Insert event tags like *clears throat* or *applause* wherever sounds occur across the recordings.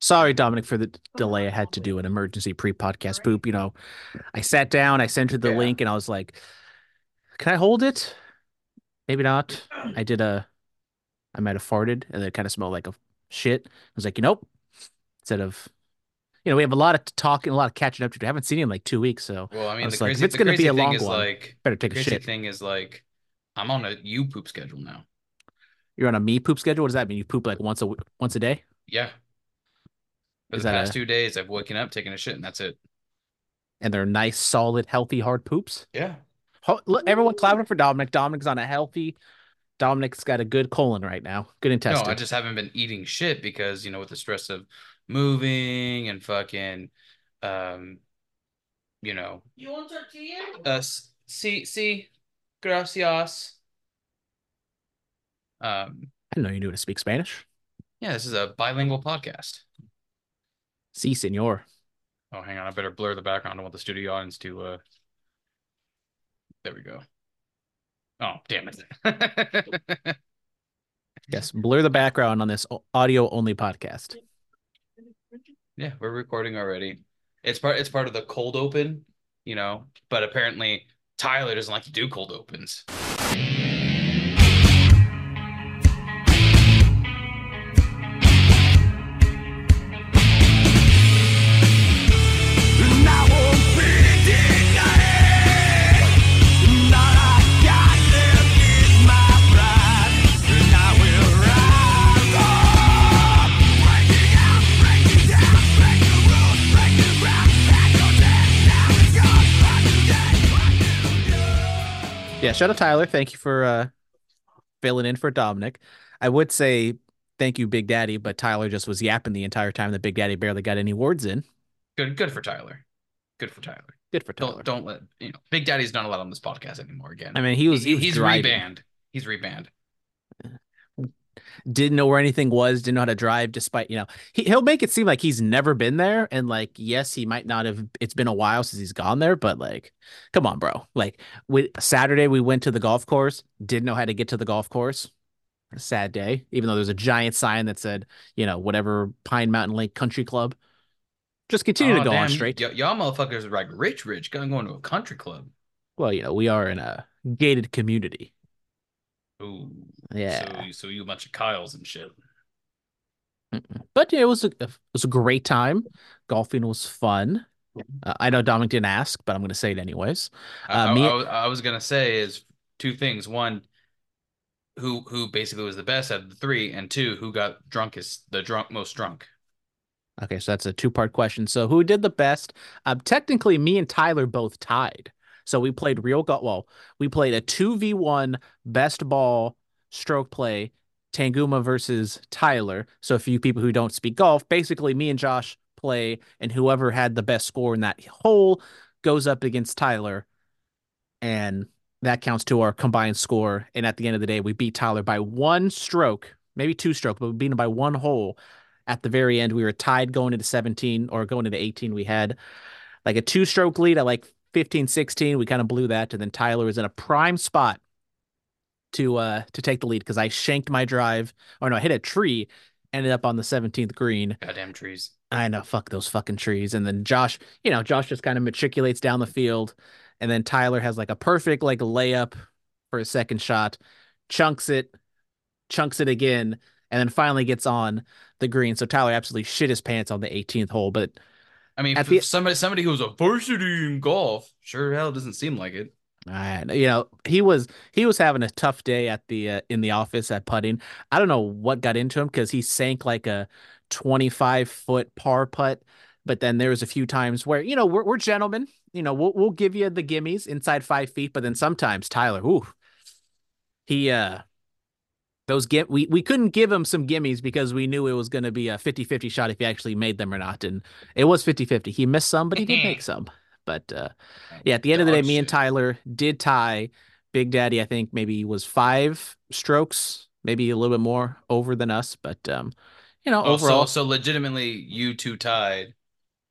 Sorry, Dominic, for the oh, delay. I had to do an emergency pre-podcast poop. You know, I sat down, I sent her the Yeah. link, and I was like, "Can I hold it? Maybe not." *clears throat* I did a, I might have farted, and it kind of smelled like a shit. I was like, "You nope." Instead of, you know, we have a lot of talking, a lot of catching up to. I haven't seen you in like two weeks, so Well, I mean, the like, if crazy, it's gonna be a long one, like, better the take a shit. thing is like, I'm on a you poop schedule now. You're on a me poop schedule. What does that mean? You poop like once a once a day? Yeah. For Is the that past a- two days, I've woken up, taken a shit, and that's it. And they're nice, solid, healthy, hard poops. Yeah. Ho- look, everyone clapping for Dominic. Dominic's on a healthy. Dominic's got a good colon right now. Good intestine. No. I just haven't been eating shit because, you know, with the stress of moving and fucking, um, you know, You want tortilla? uh, s- see, see, gracias. Um, I didn't know you knew how to speak Spanish. yeah, this is a bilingual podcast. Si, senor. Oh, hang on, I better blur the background. I don't want the studio audience to, uh, there we go. Oh, damn it. *laughs* Yes, blur the background on this audio only podcast. Yeah, we're recording already. It's part it's part of the cold open, you know, but apparently Tyler doesn't like to do cold opens. Yeah, shout out Tyler. Thank you for uh filling in for Dominic. I would say thank you, Big Daddy, but Tyler just was yapping the entire time that Big Daddy barely got any words in. Good good for Tyler. Good for Tyler. Good for Tyler. Don't don't let you know Big Daddy's not allowed on this podcast anymore again. I mean, he was, he He- was he's driving. rebanned. He's rebanned. Didn't know where anything was, didn't know how to drive, despite, you know, he, he'll make it seem like he's never been there. And like, yes, he might not have, it's been a while since he's gone there, but like, come on, bro. Like, we, Saturday, we went to the golf course, didn't know how to get to the golf course. Sad day, even though there's a giant sign that said, you know, whatever Pine Mountain Lake Country Club. Just continue to Oh, go on straight. Y- y'all motherfuckers are like rich, rich. Going going to a country club. Well, you know, we are in a gated community. Ooh. Yeah. So, so you a bunch of Kyles and shit. But yeah, it was a it was a great time. Golfing was fun. Uh, I know Dominic didn't ask, but I'm going to say it anyways. I, Uh, I- me- I was- I was gonna say is two things. One, who who basically was the best out of the three, and two, who got drunkest, the drunk most drunk. Okay, so that's a two part question. So who did the best? Um, technically, me and Tyler both tied. So we played real golf. Well, we played a two v one best ball stroke play, Tanguma versus Tyler. So a few people who don't speak golf, basically me and Josh play, and whoever had the best score in that hole goes up against Tyler, and that counts to our combined score. And at the end of the day, we beat Tyler by one stroke, maybe two stroke, but we beat him by one hole at the very end we were tied going into 17 or going into 18 we had like a two stroke lead at like 15 16 we kind of blew that and then tyler was in a prime spot to uh to take the lead because i shanked my drive or no i hit a tree ended up on the 17th green Goddamn trees. i know fuck those fucking trees and then josh you know josh just kind of matriculates down the field and then tyler has like a perfect like layup for a second shot chunks it chunks it again and then finally gets on the green. So Tyler absolutely shit his pants on the 18th hole. But I mean, the- somebody somebody who was a varsity in golf, sure hell doesn't seem like it. I, you know, he was he was having a tough day at the uh, in the office at putting. I don't know what got into him because he sank like a 25 foot par putt. But then there was a few times where you know we're we're gentlemen. You know we'll we'll give you the gimmies inside five feet. But then sometimes Tyler, ooh, he uh those get we we couldn't give him some gimmies because we knew it was going to be a 50-50 shot if he actually made them or not and it was 50-50 he missed some but he did make some. But uh yeah at the end of the day me and tyler did tie. Big daddy i think maybe was five strokes maybe a little bit more over than us but um you know overall so legitimately you two tied,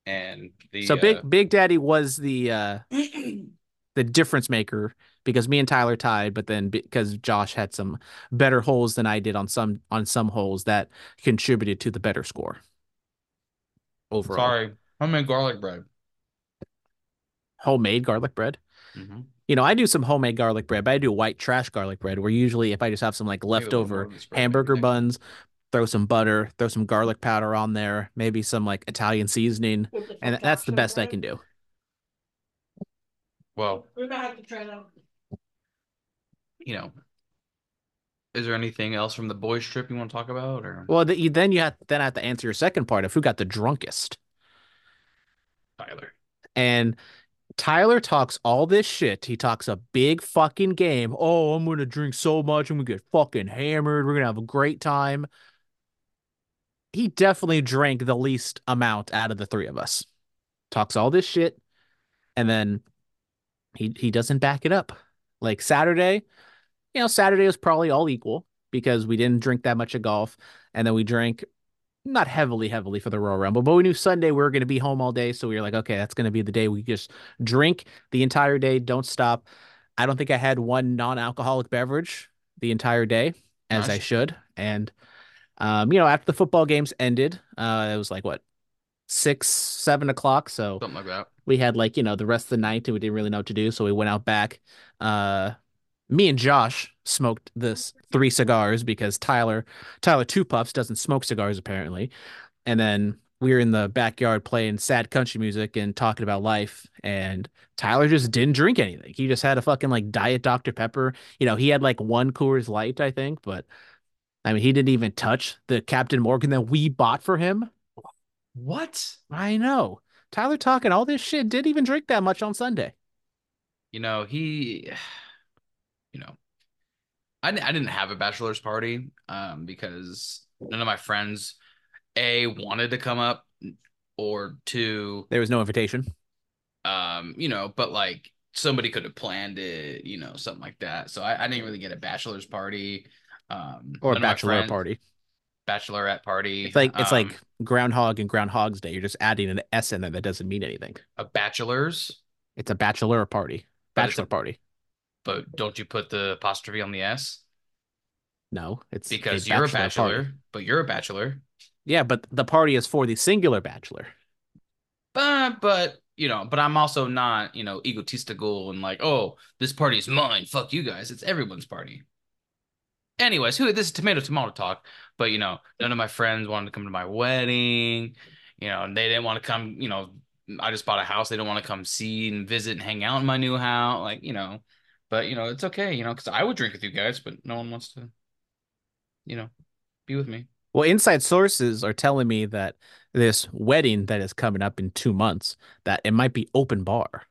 and the so uh, big big daddy was the uh *clears throat* the difference maker because me and Tyler tied, but then because Josh had some better holes than I did on some on some holes that contributed to the better score. overall. Sorry, homemade garlic bread. Homemade garlic bread. Mm-hmm. You know, I do some homemade garlic bread, but I do white trash garlic bread where usually if I just have some like Maybe a little more leftover of this bread and hamburger everything. buns, throw some butter, throw some garlic powder on there, maybe some like Italian seasoning, and that's the best I can do. Well, We might have to try that. You know, is there anything else from the boys' trip you want to talk about, or Well, the, you, then you have then I have to answer your second part of who got the drunkest. Tyler? And Tyler talks all this shit. He talks a big fucking game. Oh, I'm gonna drink so much. I'm gonna get fucking hammered. We're gonna have a great time. He definitely drank the least amount out of the three of us. Talks all this shit, and then he he doesn't back it up. Like Saturday, you know, Saturday was probably all equal because we didn't drink that much of golf, and then we drank not heavily, heavily for the Royal Rumble, but we knew Sunday we were going to be home all day. So we were like, okay, that's going to be the day we just drink the entire day, don't stop. I don't think I had one non-alcoholic beverage the entire day as I should. And, um, you know, after the football games ended, uh, it was like what, six, seven o'clock. So Something like that. we had like, you know, the rest of the night and we didn't really know what to do. So we went out back. Uh, me and Josh smoked this three cigars because Tyler, Tyler Two Puffs doesn't smoke cigars apparently. And then we were in the backyard playing sad country music and talking about life. And Tyler just didn't drink anything. He just had a fucking like diet Dr. Pepper. You know, he had like one Coors Light, I think, but I mean, he didn't even touch the Captain Morgan that we bought for him. What? I know. Tyler talking all this shit, didn't even drink that much on Sunday. You know, he, you know, I, I didn't have a bachelor's party um, because none of my friends, A, wanted to come up, or two, There was no invitation. um, you know, but like somebody could have planned it, you know, something like that. So I, I didn't really get a bachelor's party. Um, or bachelor friends- party. bachelorette party. It's like it's um, like Groundhog and Groundhog's Day. You're just adding an S in there that doesn't mean anything. a bachelor's, It's a bachelor party. Bachelor a- party. But don't you put the apostrophe on the S No, it's because you're a party. bachelor, but you're a bachelor. Yeah, but the party is for the singular bachelor. But but you know, but I'm also not you know egotistical and like oh this party is mine. Fuck you guys. It's everyone's party. Anyways, who this is tomato tomato talk. But you know, none of my friends wanted to come to my wedding. You know, and they didn't want to come. You know, I just bought a house. They don't want to come see and visit and hang out in my new house. Like you know, but you know it's okay. You know, because I would drink with you guys, but no one wants to. You know, be with me. Well, inside sources are telling me that this wedding that is coming up in two months, that it might be open bar.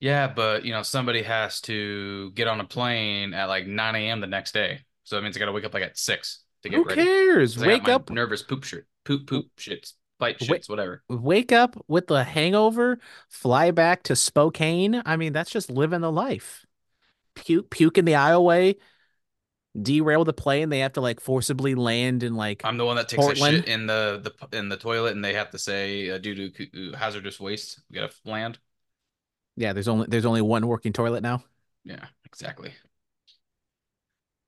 Yeah, but you know, somebody has to get on a plane at like 9 a.m. the next day. So that means I gotta wake up like at six to get Who ready. cares? I got Wake up, nervous poop shit. Poop poop shits. Wait- shits, whatever. wake up with the hangover, fly back to Spokane. I mean, that's just living the life. Puke, puke in the aisleway, derail the plane. They have to like forcibly land in like I'm the one that takes a shit in the, the in the toilet and they have to say uh, due to uh, hazardous waste, we gotta land. yeah. There's only there's only one working toilet now. Yeah, exactly.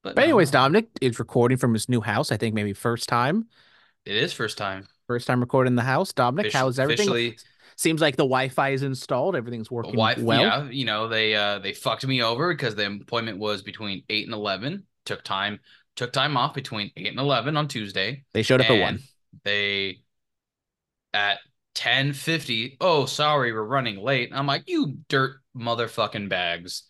But, But anyways, no, Dominic is recording from his new house. I think maybe first time, it is first time. First time recording in the house. Dominic, Official- how's everything? officially- Seems like the Wi-Fi is installed. Everything's working Wife, well. yeah, you know they uh they fucked me over because the appointment was between eight and eleven. Took time took time off between eight and eleven on Tuesday. They showed up at one. They at ten fifty. Oh, sorry, we're running late. I'm like, you dirt motherfucking bags,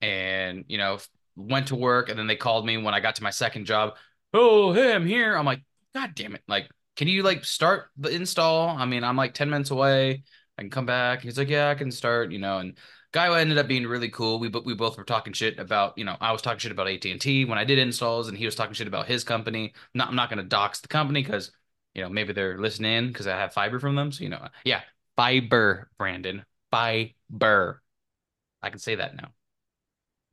and you know went to work, and then they called me when I got to my second job. Oh, hey, I'm here. I'm like, God damn it! Like, can you like start the install? I mean, I'm like ten minutes away. I can come back. He's like, yeah, I can start. You know, and guy ended up being really cool. We we both were talking shit about, you know, I was talking shit about AT and T when I did installs, and he was talking shit about his company. Not, I'm not going to dox the company because, you know, maybe they're listening because I have fiber from them. So you know, yeah, fiber, Brandon, fiber. I can say that now.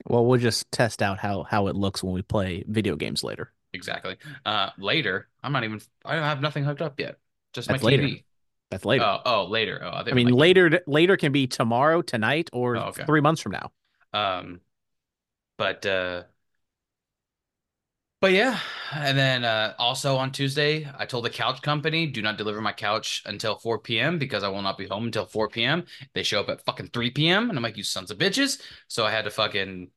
Well, we'll just test out how how it looks when we play video games later. Exactly. Uh, later, I'm not even. I don't have nothing hooked up yet. Just That's my later. TV. That's later. Oh, oh, later. Oh, I, I mean, like- later later can be tomorrow, tonight, or Oh, okay. three months from now. Um, but uh, But yeah, and then uh, also on Tuesday, I told the couch company, do not deliver my couch until 4 p.m. because I will not be home until 4 p.m. They show up at fucking 3 p.m. and I'm like, you sons of bitches. So I had to fucking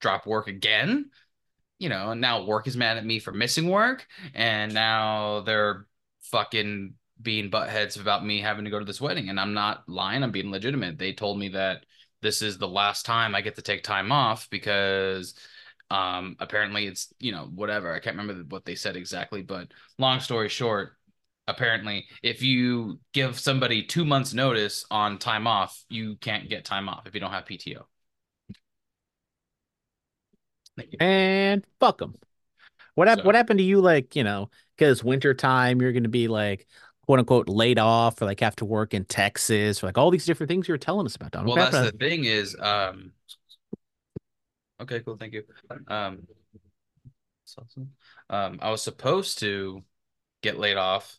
drop work again. You know, now work is mad at me for missing work, and now they're fucking being butt heads about me having to go to this wedding. And I'm not lying, I'm being legitimate. They told me that this is the last time I get to take time off because um, apparently it's, you know, whatever. I can't remember what they said exactly, but long story short, apparently if you give somebody two months notice on time off, you can't get time off if you don't have PTO. And fuck them. What hap- So- what happened to you? Like you know, because winter time, you're gonna be like quote unquote laid off or like have to work in Texas or like all these different things you were telling us about. Don. Well, that's the happened thing is, um, okay, cool, thank you. Um, um, I was supposed to get laid off,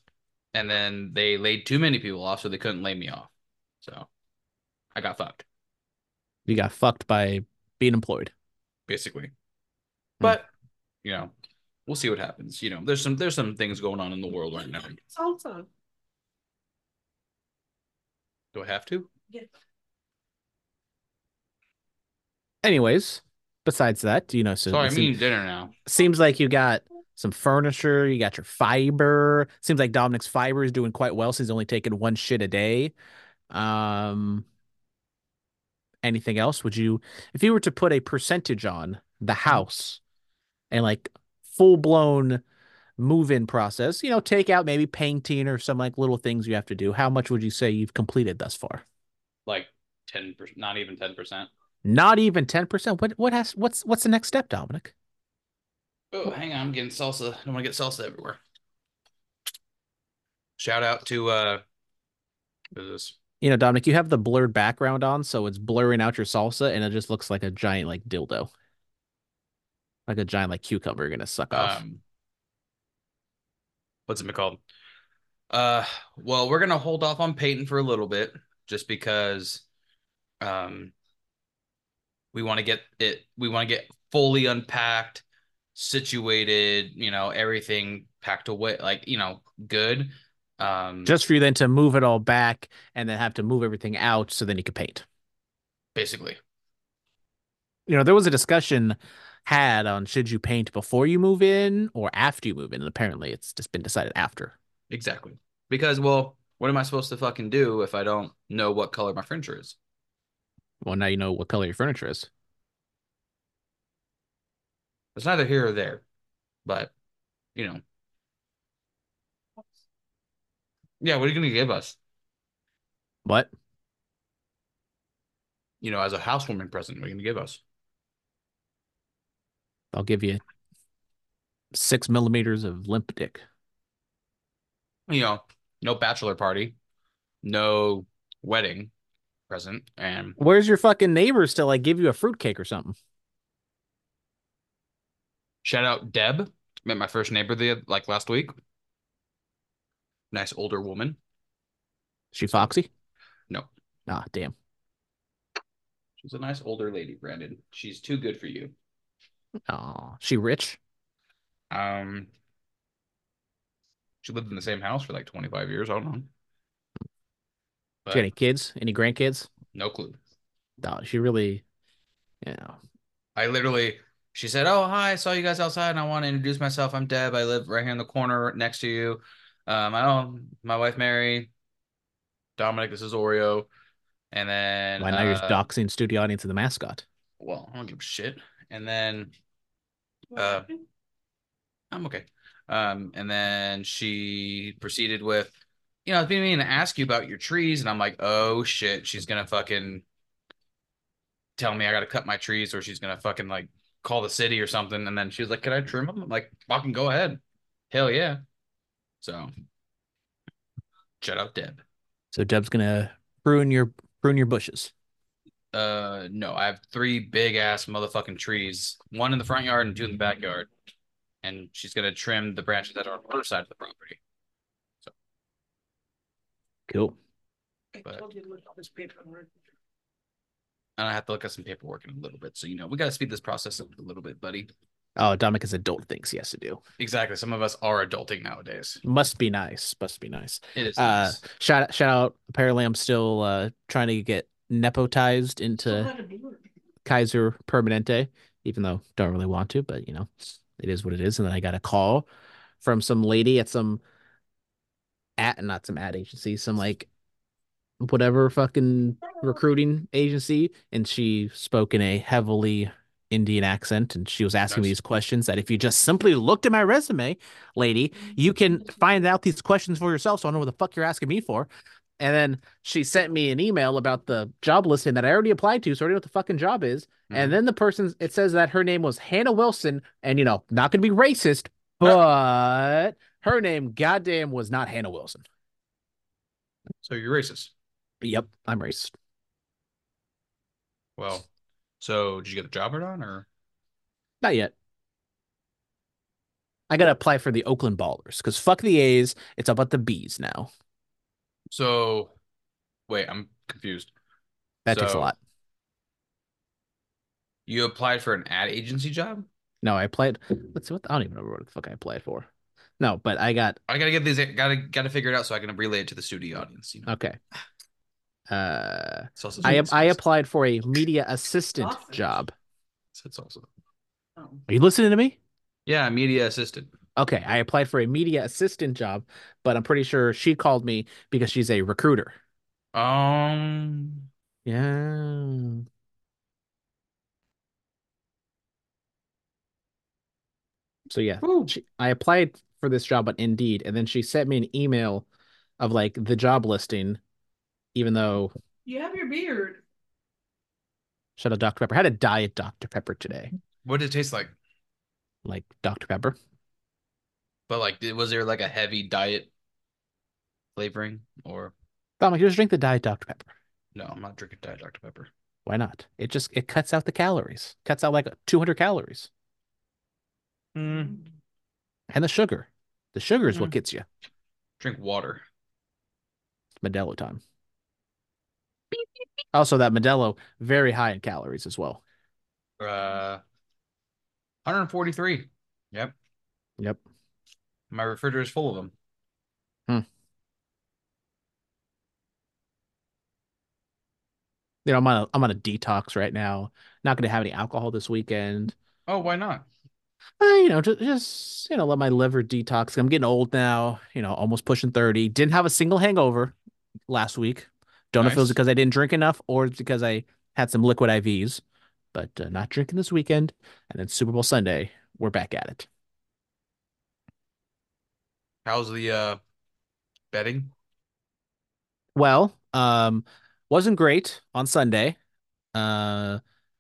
and then they laid too many people off, so they couldn't lay me off. So I got fucked, you got fucked by being employed. basically. But you know, we'll see what happens. You know, there's some there's some things going on in the world right now. Salsa. Do I have to? Yeah. Anyways, besides that, you know, so Sorry, I'm seem- dinner now. seems like you got some furniture, you got your fiber. Seems like Dominic's fiber is doing quite well since he's only taking one shit a day. Um, anything else? Would you, if you were to put a percentage on the house and like full blown move in process, you know, take out maybe painting or some like little things you have to do, how much would you say you've completed thus far? Like ten percent, not even ten percent. Not even 10%. What what has what's what's the next step, Dominic? Oh, hang on, I'm getting salsa. I don't want to get salsa everywhere. Shout out to uh, what is this? You know, Dominic, you have the blurred background on, so it's blurring out your salsa, and it just looks like a giant like dildo, like a giant like cucumber you're gonna suck off. Um, what's it been called? Uh, well, we're gonna hold off on Peyton for a little bit, just because, um, we want to get it. We want to get fully unpacked, situated. You know, everything packed away, like you know, good. Um, Just for you then to move it all back and then have to move everything out so then you can paint. basically. You know, there was a discussion had on should you paint before you move in or after you move in, and apparently it's just been decided after. Exactly. Because, well, what am I supposed to fucking do if I don't know what color my furniture is? Well, now you know what color your furniture is. It's neither here or there, but you know, yeah. What are you gonna give us? What? You know, as a housewarming present, what are you gonna give us? I'll give you six millimeters of limp dick. You know, no bachelor party, no wedding present, and Where's your fucking neighbors to like give you a fruitcake or something? shout out Deb. Met my first neighbor the like last week. Nice older woman. She foxy? No. Ah, damn. She's a nice older lady, Brandon. She's too good for you. Oh, she rich? Um, she lived in the same house for like 25 years. I don't know. But She any kids? Any grandkids? no clue. No, she really, you know. I literally, she said, Oh, hi, I saw you guys outside and I want to introduce myself. I'm Deb. I live right here in the corner next to you. Um, I know my wife, Mary, Dominic, this is Oreo. And then, Why now you're uh, doxing studio audience and the mascot? well, I don't give a shit. And then, Uh, I'm okay. Um, and then she proceeded with, you know, I've been meaning to ask you about your trees, and I'm like, oh shit, she's gonna fucking tell me I gotta cut my trees, or she's gonna fucking like call the city or something. And then she was like, "Can I trim them?" I'm like, "Fucking go ahead, hell yeah." So, shout out Deb. So Deb's gonna prune your prune your bushes. Uh, no, I have three big ass motherfucking trees, one in the front yard and two in the backyard, and she's gonna trim the branches that are on her side of the property. Cool. I told you to look at this paperwork. And I have to look at some paperwork in a little bit. So, you know, we got to speed this process up a little bit, buddy. Oh, Dominic is adult things he has to do. Exactly. Some of us are adulting nowadays. Must be nice. Must be nice. It is. Uh, nice. shout shout out. Apparently, I'm still uh trying to get nepotized into had a beard. Kaiser Permanente, even though don't really want to, but you know, it is what it is. And then I got a call from some lady at some at not some ad agency, some like whatever fucking recruiting agency, and she spoke in a heavily Indian accent, and she was asking me these questions that if you just simply looked at my resume, lady, mm-hmm. you can find out these questions for yourself. So I don't know what the fuck you're asking me for. And then she sent me an email about the job listing that I already applied to, so I already know what the fucking job is. And Mhm. then the person it says that her name was Hannah Wilson, and you know, not gonna be racist, *laughs* but her name goddamn was not Hannah Wilson. So you're racist. Yep, I'm racist. Well, so did you get the job or not? Or Not yet. I gotta apply for the Oakland Ballers because fuck the A's. It's about the B's now. So wait, I'm confused. That takes a lot. You applied for an ad agency job? No, I applied. Let's see what I don't even remember what the fuck I applied for. No, but I got I gotta get these. Gotta gotta figure it out so I can relay it to the studio audience. You know, okay. Uh, salsa. I I applied for a media assistant Sausage. job. That's salsa. Oh. Are you listening to me? Yeah, media assistant. Okay, I applied for a media assistant job, but I'm pretty sure she called me because she's a recruiter. Um, Yeah. So yeah, she, I applied for this job on Indeed, and then she sent me an email of like the job listing, even though You have your beard. Shut up, Dr. Pepper. I had a diet Dr. Pepper today, what did it taste like? like Dr. Pepper. But like, was there like a heavy diet flavoring or Dominic, just drink the diet Dr. Pepper. no? I'm not drinking diet Dr Pepper. Why not? It just it cuts out the calories, cuts out like 200 calories, Mm, and the sugar. The sugar is what Mhm. gets you. drink water. Modelo time. Also, that Modelo very high in calories as well. Uh, 143. Yep, Yep. My refrigerator is full of them. You know, I'm on a I'm on a detox right now. Not going to have any alcohol this weekend. Oh, why not? Uh, you know, just, just you know, let my liver detox. I'm getting old now. You know, almost pushing thirty. Didn't have a single hangover last week. Don't know if it was because I didn't drink enough or because I had some liquid IVs. But uh, not drinking this weekend, and then Super Bowl Sunday, we're back at it. How's the uh betting? Well, um, wasn't great on Sunday. Uh,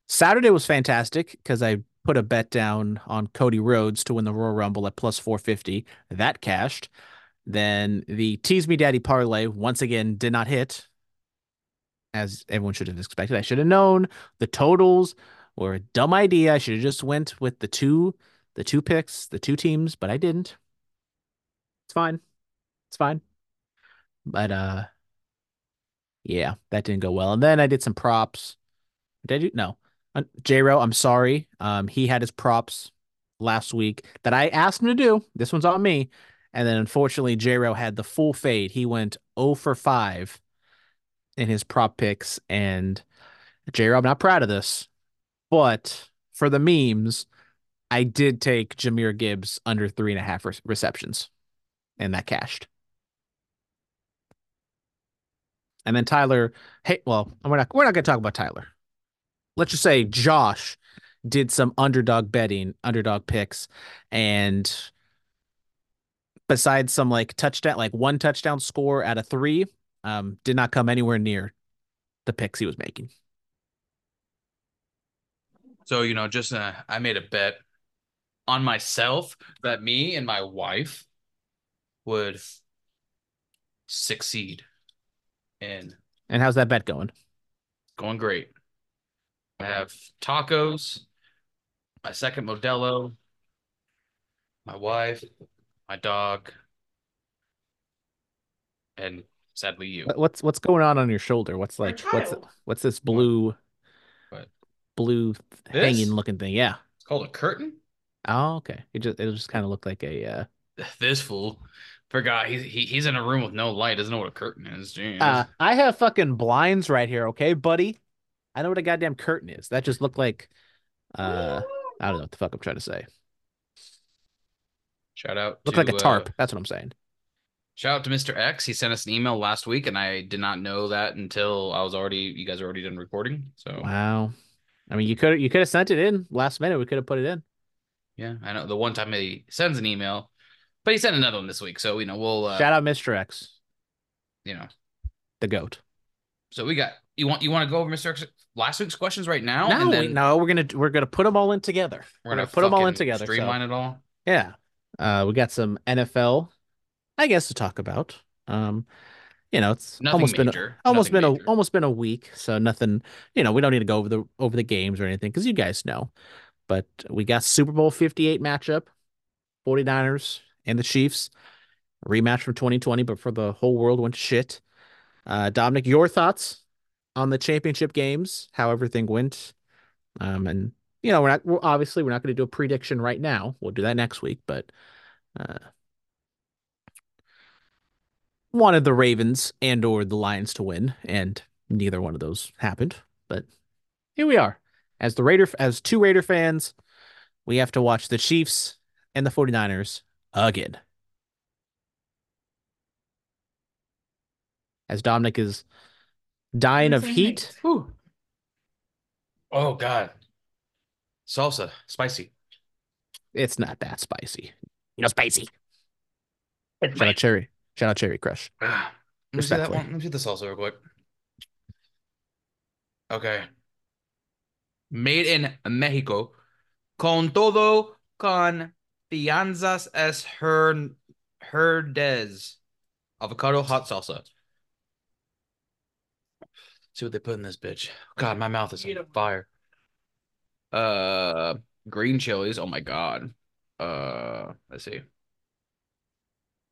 Saturday was fantastic because I put a bet down on Cody Rhodes to win the Royal Rumble at plus 450. That cashed. Then the Tease Me Daddy parlay once again did not hit, as everyone should have expected. I should have known the totals were a dumb idea. I should have just went with the two, the two picks, the two teams, but I didn't. It's fine. It's fine. But uh yeah, that didn't go well. And then I did some props. Did I do? No. Uh, J-Ro, I'm sorry. Um, he had his props last week that I asked him to do. This one's on me. And then unfortunately, J-Ro had the full fade. He went 0 for 5 in his prop picks. And J-Ro, I'm not proud of this. But for the memes, I did take Jahmyr Gibbs under three and a half re- receptions. And that cashed. And then Tyler, hey, well, we're not we're not gonna talk about Tyler. Let's just say Josh did some underdog betting, underdog picks, and besides some like touchdown, like one touchdown score out of three, um, did not come anywhere near the picks he was making. So, you know, just uh, I made a bet on myself that me and my wife would succeed in And how's that bet going? going great. I have tacos, my second Modelo, my wife, my dog, and sadly you. What's what's going on on your shoulder? What's like what's what's this blue What? blue This? hanging looking thing? Yeah. It's called a curtain. Oh, okay. It just it just kind of looked like a uh, This fool forgot he's he, he's in a room with no light. Doesn't know what a curtain is. Jeez. uh I have fucking blinds right here, okay, buddy? I know what a goddamn curtain is. That just looked like uh I don't know what the fuck I'm trying to say. Shout out. Looked to, like a uh, tarp. That's what I'm saying. Shout out to Mr. X. He sent us an email last week, and I did not know that until I was already you guys are already done recording. So Wow. I mean, you could you could have sent it in last minute. We could have put it in. yeah, I know the one time he sends an email, but he sent another one this week. So you know we'll uh, Shout out Mr. X, you know. the goat. So we got you want you want to go over Mr. X last week's questions right now, No, and we, no, we're gonna we're gonna put them all in together. we're gonna, put them all in together. so- streamline it all. Yeah. Uh, we got some NFL, I guess, to talk about. Um, you know, it's Nothing almost been a, almost Nothing been major. a almost been a week, so nothing. You know, we don't need to go over the over the games or anything because you guys know. But we got Super Bowl 58 matchup, 49ers and the Chiefs, rematch from 2020, but for the whole world went shit. Uh, Dominic, your thoughts on the championship games, how everything went, um, and you know, we're not we're, obviously we're not going to do a prediction right now. We'll do that next week, but uh, wanted the Ravens and or the Lions to win, and neither one of those happened. But here we are. As the Raider as two Raider fans, we have to watch the Chiefs and the 49ers again. As Dominic is dying of heat. Whew. Oh God, salsa, spicy. It's not that spicy. You know, spicy. It's Shout out Cherry. Shout out Cherry Crush. Ah, Let me see that one. Let me see the salsa real quick. Okay. Made in Mexico. Con todo con fianzas es her herdes. Avocado hot salsa. See what they put in this bitch. God, my mouth is on Beautiful. fire. Uh, green chilies. Oh my God. Uh, let's see.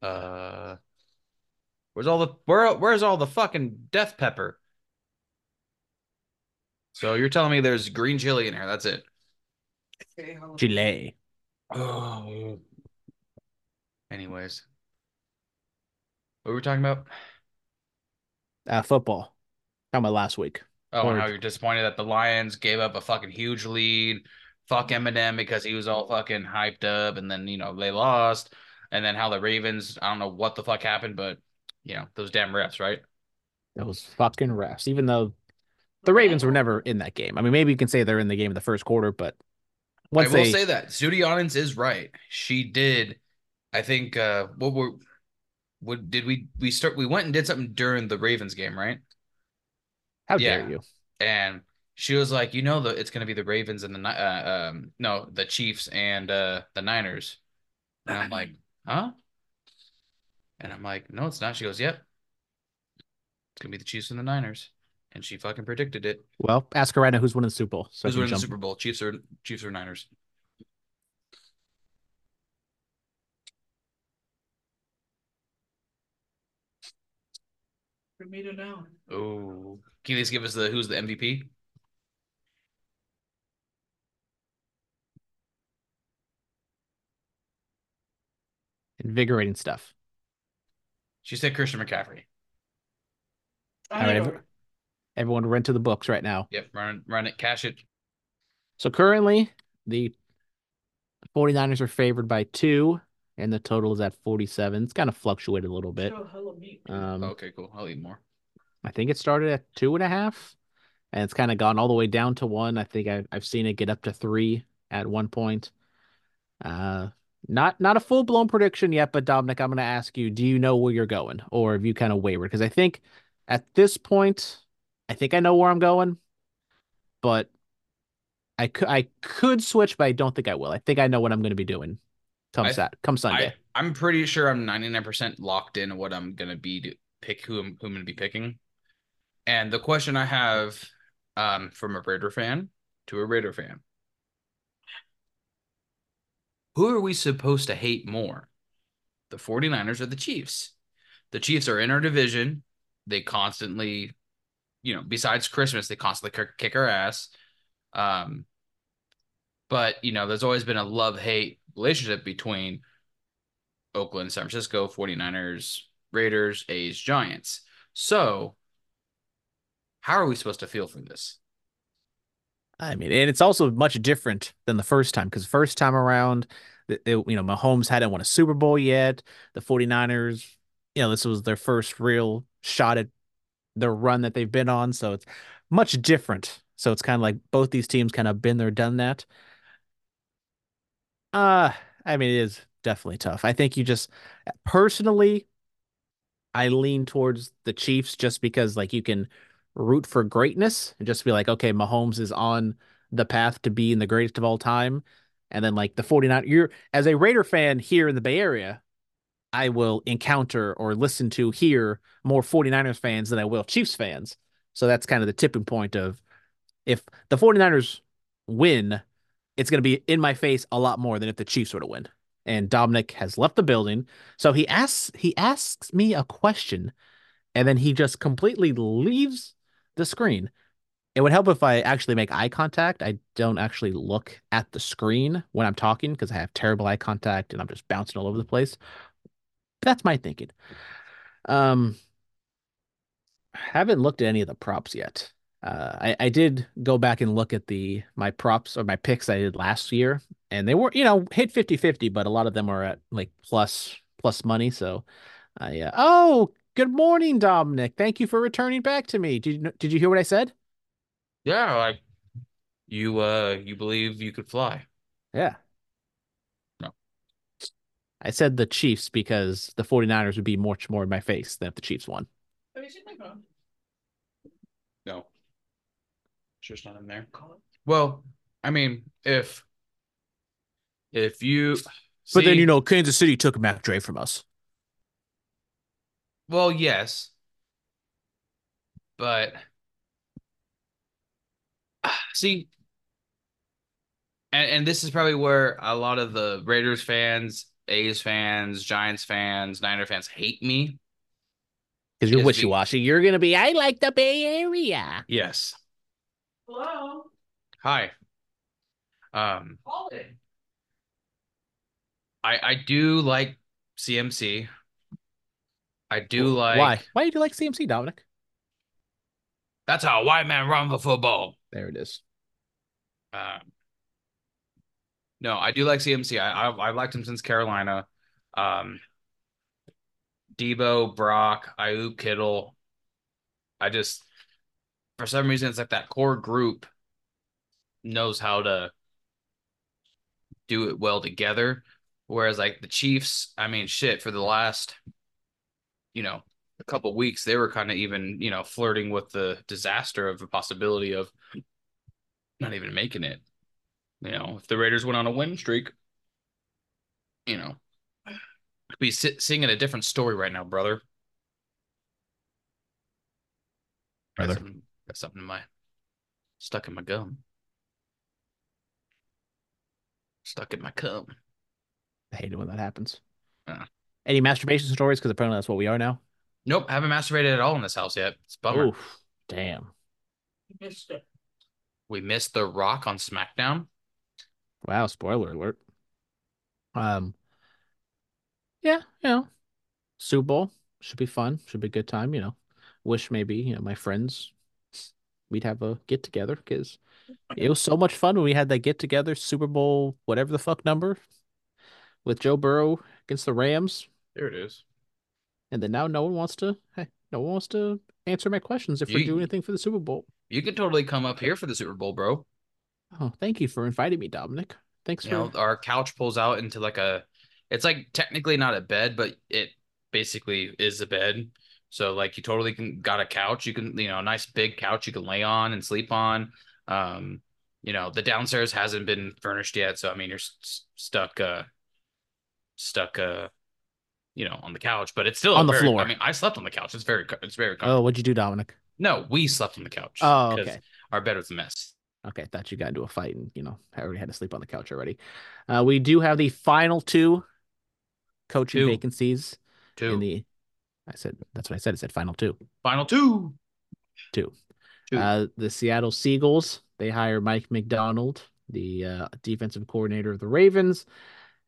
Uh, where's all the where where's all the fucking death pepper? So you're telling me there's green chili in here? That's it. Okay. Chile. Oh. Anyways, what were we talking about? Uh, football. Talking about last week. Oh, and how you're disappointed that the Lions gave up a fucking huge lead. Fuck Eminem because he was all fucking hyped up, and then you know they lost, and then how the Ravens. I don't know what the fuck happened, but you know those damn refs, right? Those fucking refs. Even though the Ravens were never in that game. I mean, maybe you can say they're in the game in the first quarter, but once I will they say that Judy Onnens is right. She did. I think. uh What were? What did we? We start. We went and did something during the Ravens game, right? how yeah. dare you? and she was like, you know, the it's gonna be the Ravens and the uh, um no the Chiefs and uh the Niners, and I'm like, huh? And I'm like, no, it's not. She goes, yep, it's gonna be the Chiefs and the Niners, and she fucking predicted it. Well, ask her right now who's winning the Super Bowl. So I Who's can winning the Super Bowl? Chiefs or Chiefs or Niners? For me to know. Oh, can you at least give us the who's the MVP? Invigorating stuff. She said Christian McCaffrey. I All right, know. every- Everyone run to the books right now. Yep, run run it, cash it. So currently, the 49ers are favored by two, and the total is at 47. It's kind of fluctuated a little bit. Show hella meat. Um, okay, cool. I'll eat more. I think it started at two and a half, and it's kind of gone all the way down to one. I think I, I've seen it get up to three at one point. Uh, not not a full blown prediction yet, but Dominic, I'm going to ask you: Do you know where you're going, or have you kind of wavered? Because I think at this point, I think I know where I'm going, but I could I could switch, but I don't think I will. I think I know what I'm going to be doing. Come Sat, come Sunday. I, I'm pretty sure I'm 99% locked in what I'm gonna be to pick who I'm who I'm gonna be picking. And the question I have um from a Raider fan to a Raider fan. Who are we supposed to hate more? The 49ers or the Chiefs? The Chiefs are in our division. They constantly, you know, besides Christmas, they constantly kick- our ass. Um But, you know, there's always been a love hate relationship between Oakland, San Francisco, 49ers, Raiders, A's, Giants. So, how are we supposed to feel for this? I mean, and it's also much different than the first time because first time around, it, you know, Mahomes hadn't won a Super Bowl yet. The 49ers, you know, this was their first real shot at their run that they've been on. So it's much different. So it's kind of like both these teams kind of been there, done that. Uh, I mean, it is definitely tough. I think you just personally, I lean towards the Chiefs just because like you can root for greatness and just be like, okay, Mahomes is on the path to being the greatest of all time. And then like the 49 you're as a Raider fan here in the Bay Area, I will encounter or listen to hear more 49ers fans than I will Chiefs fans. So that's kind of the tipping point of if the 49ers win, it's going to be in my face a lot more than if the Chiefs were to win. And Dominic has left the building. So he asks he asks me a question and then he just completely leaves the screen. It would help if I actually make eye contact. I don't actually look at the screen when I'm talking because I have terrible eye contact and I'm just bouncing all over the place. That's my thinking. Um, haven't looked at any of the props yet. Uh, I, I did go back and look at the my props or my picks I did last year, and they were you know hit 50-50, but a lot of them are at like plus plus money. So, I uh, oh good morning, Dominic. Thank you for returning back to me. Did you did you hear what I said? Yeah, like you uh you believe you could fly. Yeah. No. I said the Chiefs because the 49ers would be much more in my face than if the Chiefs won. Have you seen my phone? No. It's just not in there. Well, I mean, if if you But then you know Kansas City took Mac Dre from us. Well, yes. But *sighs* see, and, and this is probably where a lot of the Raiders fans, A's fans, Giants fans, Niner fans hate me. Because you're wishy washy. You're gonna be, I like the Bay Area. Yes. Hello? Hi. Um, Call. I I do like CMC. I do like Why? Why do you like CMC, Dominic? That's how a white man run the football. There it is. Um, no, I do like CMC. I, I I've liked him since Carolina. Um, Debo, Brock, Aiyuk, Kittle. I just, for some reason, it's like that core group knows how to do it well together. Whereas like the Chiefs, I mean, shit, for the last, you know, a couple weeks, they were kind of even, you know, flirting with the disaster of the possibility of not even making it. You know, if the Raiders went on a win streak, you know, could be si- singing a different story right now, brother. Brother. Got something, got something in my stuck in my gum. Stuck in my cum. I hate it when that happens. Yeah. Any masturbation stories? Because apparently that's what we are now. Nope, I haven't masturbated at all in this house yet. It's a bummer. Oof, damn. You missed it. We missed The Rock on SmackDown. Wow, spoiler alert. Um, yeah, you know, Super Bowl should be fun. Should be a good time. You know, wish maybe you know my friends we'd have a get together because it was so much fun when we had that get together Super Bowl whatever the fuck number with Joe Burrow against the Rams, There it is. and then now no one wants to. Hey, no one wants to answer my questions if we're You- doing anything for the Super Bowl. You could totally come up here for the Super Bowl, bro. Oh, thank you for inviting me, Dominic. Thanks You for. know, our couch pulls out into like a it's like technically not a bed, but it basically is a bed. So like you totally can got a couch. You can, you know, a nice big couch you can lay on and sleep on. Um, you know, the downstairs hasn't been furnished yet, so I mean you're s- stuck uh stuck uh you know, on the couch, but it's still On the very- floor. I mean, I slept on the couch. It's very it's very oh, what'd you do, Dominic? No, we slept on the couch. Oh, okay. Our bed was a mess. Okay, I thought you got into a fight and you know I already had to sleep on the couch already. Uh, we do have the final two coaching Two. vacancies Two. in the. I said that's what I said. It said final two. Final two. Two. Two. Uh, the Seattle Seagulls they hire Mike Macdonald the uh, defensive coordinator of the Ravens.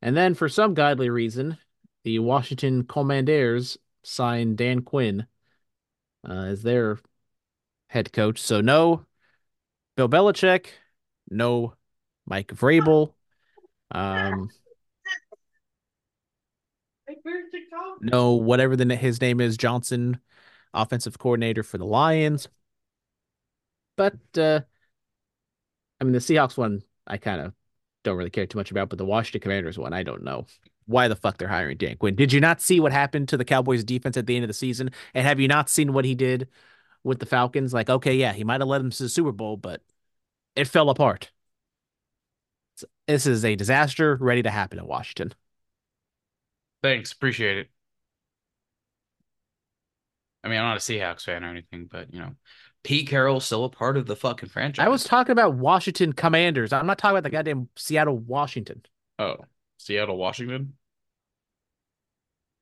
And then, for some godly reason, the Washington Commanders signed Dan Quinn uh, as their head coach. So, no Bill Belichick, no Mike Vrabel, um, no whatever the his name is Johnson, offensive coordinator for the Lions. But uh, I mean, the Seahawks one, I kind of don't really care too much about, but the Washington Commanders one, I don't know why the fuck they're hiring Dan Quinn. Did you not see what happened to the Cowboys defense at the end of the season? And have you not seen what he did with the Falcons? Like, okay, yeah, he might have led them to the Super Bowl, but it fell apart. This is a disaster ready to happen in Washington. Thanks, appreciate it. I mean, I'm not a Seahawks fan or anything, but you know, Pete Carroll's still a part of the fucking franchise. I was talking about Washington Commanders. I'm not talking about the goddamn Seattle Washington. Oh, Seattle, Washington.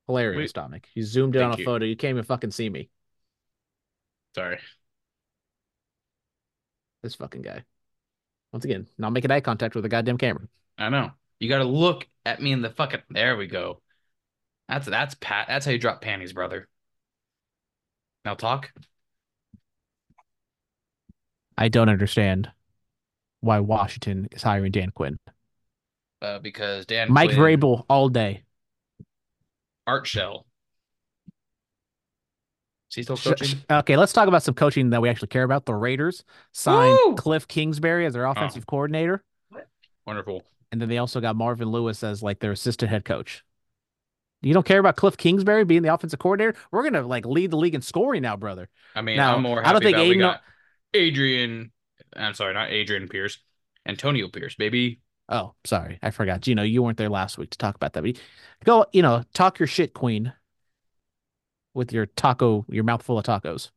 Hilarious, Dominic. You zoomed in on a you. photo. You can't even fucking see me. Sorry. This fucking guy. Once again, not making eye contact with the goddamn camera. I know. You got to look at me in the fucking. There we go. That's that's pat. That's how you drop panties, brother. Now talk. I don't understand why Washington is hiring Dan Quinn. Uh, because Dan Mike Quinn, Vrabel all day. Art Shell. Is he still coaching? sh- okay, let's talk about some coaching that we actually care about. The Raiders signed Woo! Cliff Kingsbury as their oh. offensive coordinator, Wonderful. and then they also got Marvin Lewis as like their assistant head coach. You don't care about Cliff Kingsbury being the offensive coordinator? We're gonna like lead the league in scoring now, brother. I mean, Now, I'm more I don't happy think that we Aiden- got Adrian. I'm sorry, not Adrian Pierce. Antonio Pierce, baby. Oh, sorry, I forgot. You know, you weren't there last week to talk about that. But go, you know, talk your shit, Queen, with your taco, your mouth full of tacos.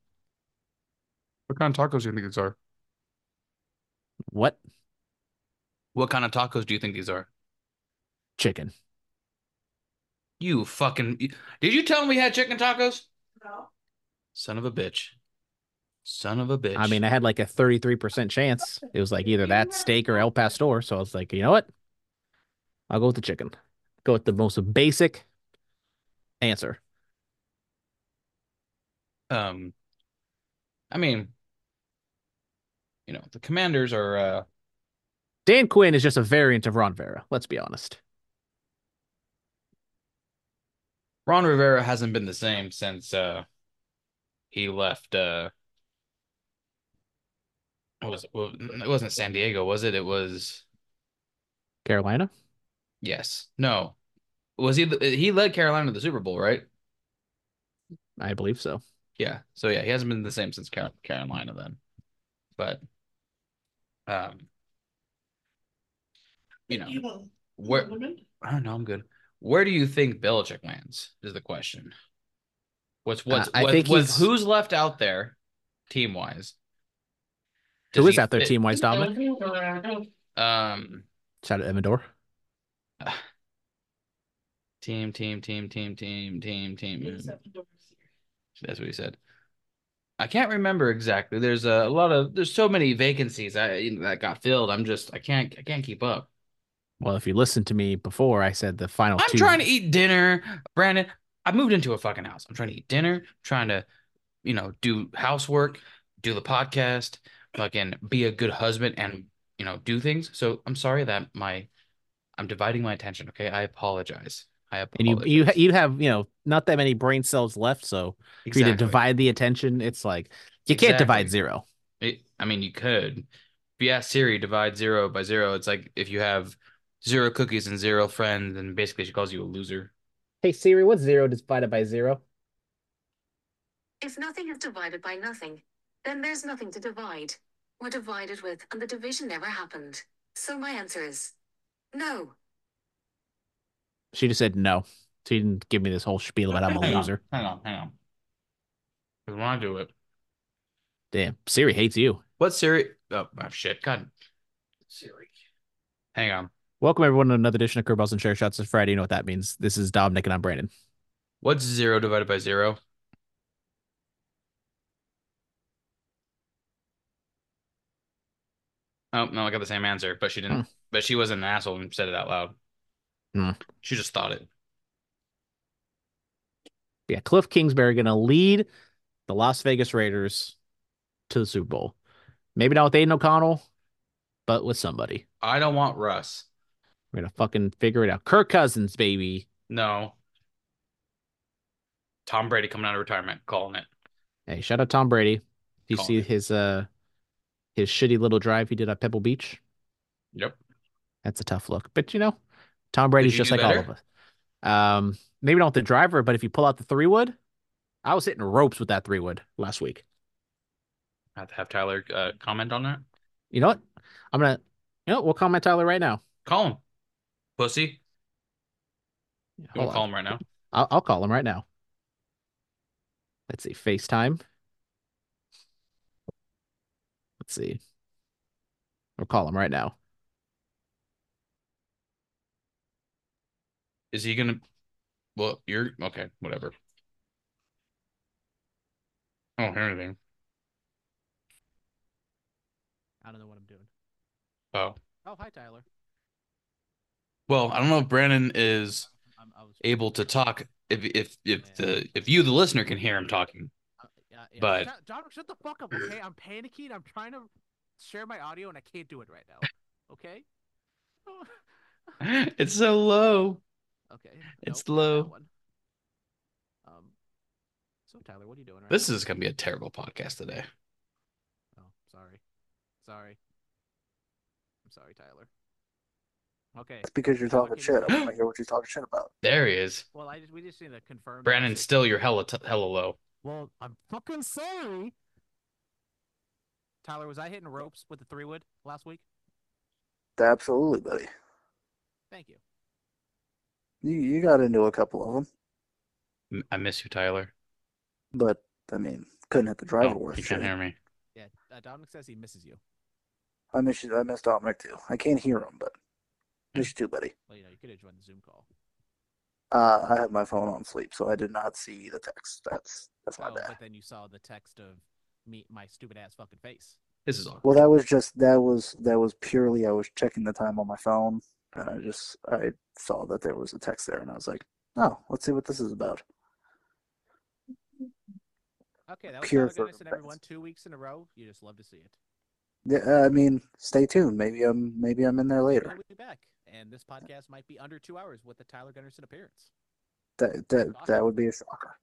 What kind of tacos do you think these are? What What kind of tacos do you think these are? chicken? You fucking. Did you tell him we had chicken tacos? No. Son of a bitch. Son of a bitch. I mean, I had like a thirty-three percent chance. It was like either that steak or El Pastor. So I was like, you know what? I'll go with the chicken. Go with the most basic answer. Um, I mean, you know, the commanders are. uh Dan Quinn is just a variant of Ron Vera. Let's be honest. Ron Rivera hasn't been the same since uh he left. uh what was it? Well, it wasn't San Diego, was it? It was Carolina. yes, no. Was he? the- He led Carolina to the Super Bowl, right? I believe so. Yeah. So yeah, he hasn't been the same since Car- Carolina then. But um you know, You want where lemon? I don't know, I'm good. Where do you think Belichick lands is the question. What's what's Uh, I what- think what's- he's- who's left out there team wise? Who is out there team wise, Dominic? Um Shout out Emmador. *sighs* team, team, team, team, team, team, team. It's at the door. That's what he said. I can't remember exactly. There's a, lot of there's so many vacancies I, that got filled. I'm just I can't I can't keep up. Well, if you listened to me before, I said the final I'm two. trying to eat dinner, Brandon. I moved into a fucking house. I'm trying to eat dinner, trying to, you know, do housework, do the podcast, fucking be a good husband, and you know, do things. So I'm sorry that my, I'm dividing my attention. Okay, I apologize. I and you you you have you know not that many brain cells left, so for you to divide the attention, it's like you can't divide zero. It, I mean, you could. If you ask Siri, divide zero by zero, it's like if you have zero cookies and zero friends, and basically she calls you a loser. Hey Siri, what's zero divided by zero? If nothing is divided by nothing, then there's nothing to divide. We're divided with, and the division never happened. So my answer is no. She just said no. She didn't give me this whole spiel about I'm a Hang on, loser. hang on, hang on. Because when I do it, Damn, Siri hates you. What Siri? Oh, oh, shit. God. Siri. Hang on. Welcome everyone to another edition of Curveballs and Share Shots. It's Friday. You know what that means. This is Dominic and I'm Brandon. What's zero divided by zero? Oh no, I got the same answer, but she didn't. Hmm. But she wasn't an asshole and said it out loud. Hmm. She just thought it. Yeah, Cliff Kingsbury going to lead the Las Vegas Raiders to the Super Bowl. Maybe not with Aidan O'Connell, but with somebody. I don't want Russ. We're gonna fucking figure it out. Kirk Cousins, baby. No. Tom Brady coming out of retirement, calling it. Hey, shout out Tom Brady. Do you see it. his uh his shitty little drive he did at Pebble Beach? Yep. That's a tough look. But you know, Tom Brady's just like all of us. Um, maybe not the driver, but if you pull out the three wood, I was hitting ropes with that three wood last week. I have to have Tyler uh, comment on that. You know what? I'm gonna you know, we'll comment Tyler right now. Call him. Pussy. Hold call him right now? I'll, I'll call him right now. Let's see, FaceTime. Let's see. We'll call him right now. Is he gonna? Well, you're okay. Whatever. I don't hear anything. I don't know what I'm doing. Oh. Oh, hi Tyler. Well, I don't know if Brandon is I'm, was able to talk. If if if the if you the listener can hear him talking. Uh, yeah, yeah. But- John, John, shut the fuck up, okay? I'm panicking. I'm trying to share my audio and I can't do it right now. Okay? *laughs* It's so low. Okay. It's nope, low. one. Um. So Tyler, what are you doing right This now? is gonna be a terrible podcast today. Oh, sorry. Sorry. I'm sorry, Tyler. Okay. It's because you're talking shit. I want to hear what you're talking shit about. There he is. Well, I just we just need to confirm. Brandon, still you're hella t- hella low. Well, I'm fucking sorry. Tyler, was I hitting ropes with the three wood last week? Absolutely, buddy. Thank you. You you got into a couple of them, I miss you, Tyler. but I mean, couldn't hit the driver Oh, worth you can't hear me. Yeah, uh, Dominic says he misses you. I miss you. I miss Dominic too. I can't hear him, but miss you too, buddy. Well, you know, you could have joined the Zoom call. Uh, I had my phone on sleep, so I did not see the text. That's that's my Oh, bad. but then you saw the text of me, my stupid ass fucking face. This is awkward. Well, that was just that was that was purely I was checking the time on my phone, and I just I saw that there was a text there, and I was like, oh, let's see what this is about. Okay, that was Pure Tyler Gunderson, everyone. Two weeks in a row. You just love to see it. Yeah, I mean, stay tuned. Maybe I'm maybe I'm in there later. We'll be back, and this podcast might be under two hours with the Tyler Gunderson appearance. That that that would be a shocker.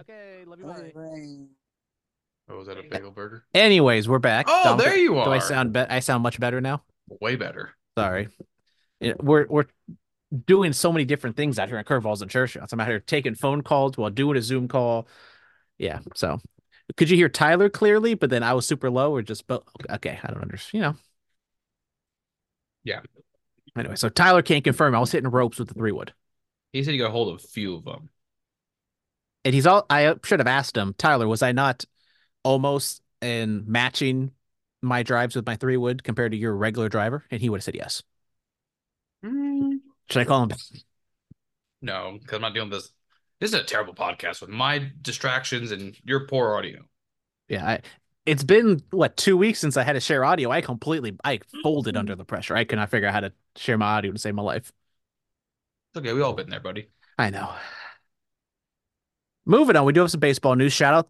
Okay, love you. Bye. Oh, was that a bagel burger? Anyways, we're back. Oh, Dominic, there you are. Do I sound be- I sound much better now? way better. Sorry. *laughs* We're we're doing so many different things out here in Curveballs and Church Shots. I'm out here taking phone calls while doing a Zoom call. Yeah. So could you hear Tyler clearly? But then I was super low or just but okay, I don't understand. You know. Yeah. Anyway, so Tyler can't confirm. I was hitting ropes with the three wood. He said he got a hold of a few of them. And he's all I should have asked him, Tyler, was I not almost in matching my drives with my three wood compared to your regular driver? And he would have said yes. Mm. Should I call him back? No, because I'm not dealing with this. This is a terrible podcast with my distractions and your poor audio. Yeah, I, it's been what two weeks since I had to share audio. I completely I folded under the pressure. I could not figure out how to share my audio to save my life. It's okay. We all been there, buddy. I know. Moving on, we do have some baseball news. Shout out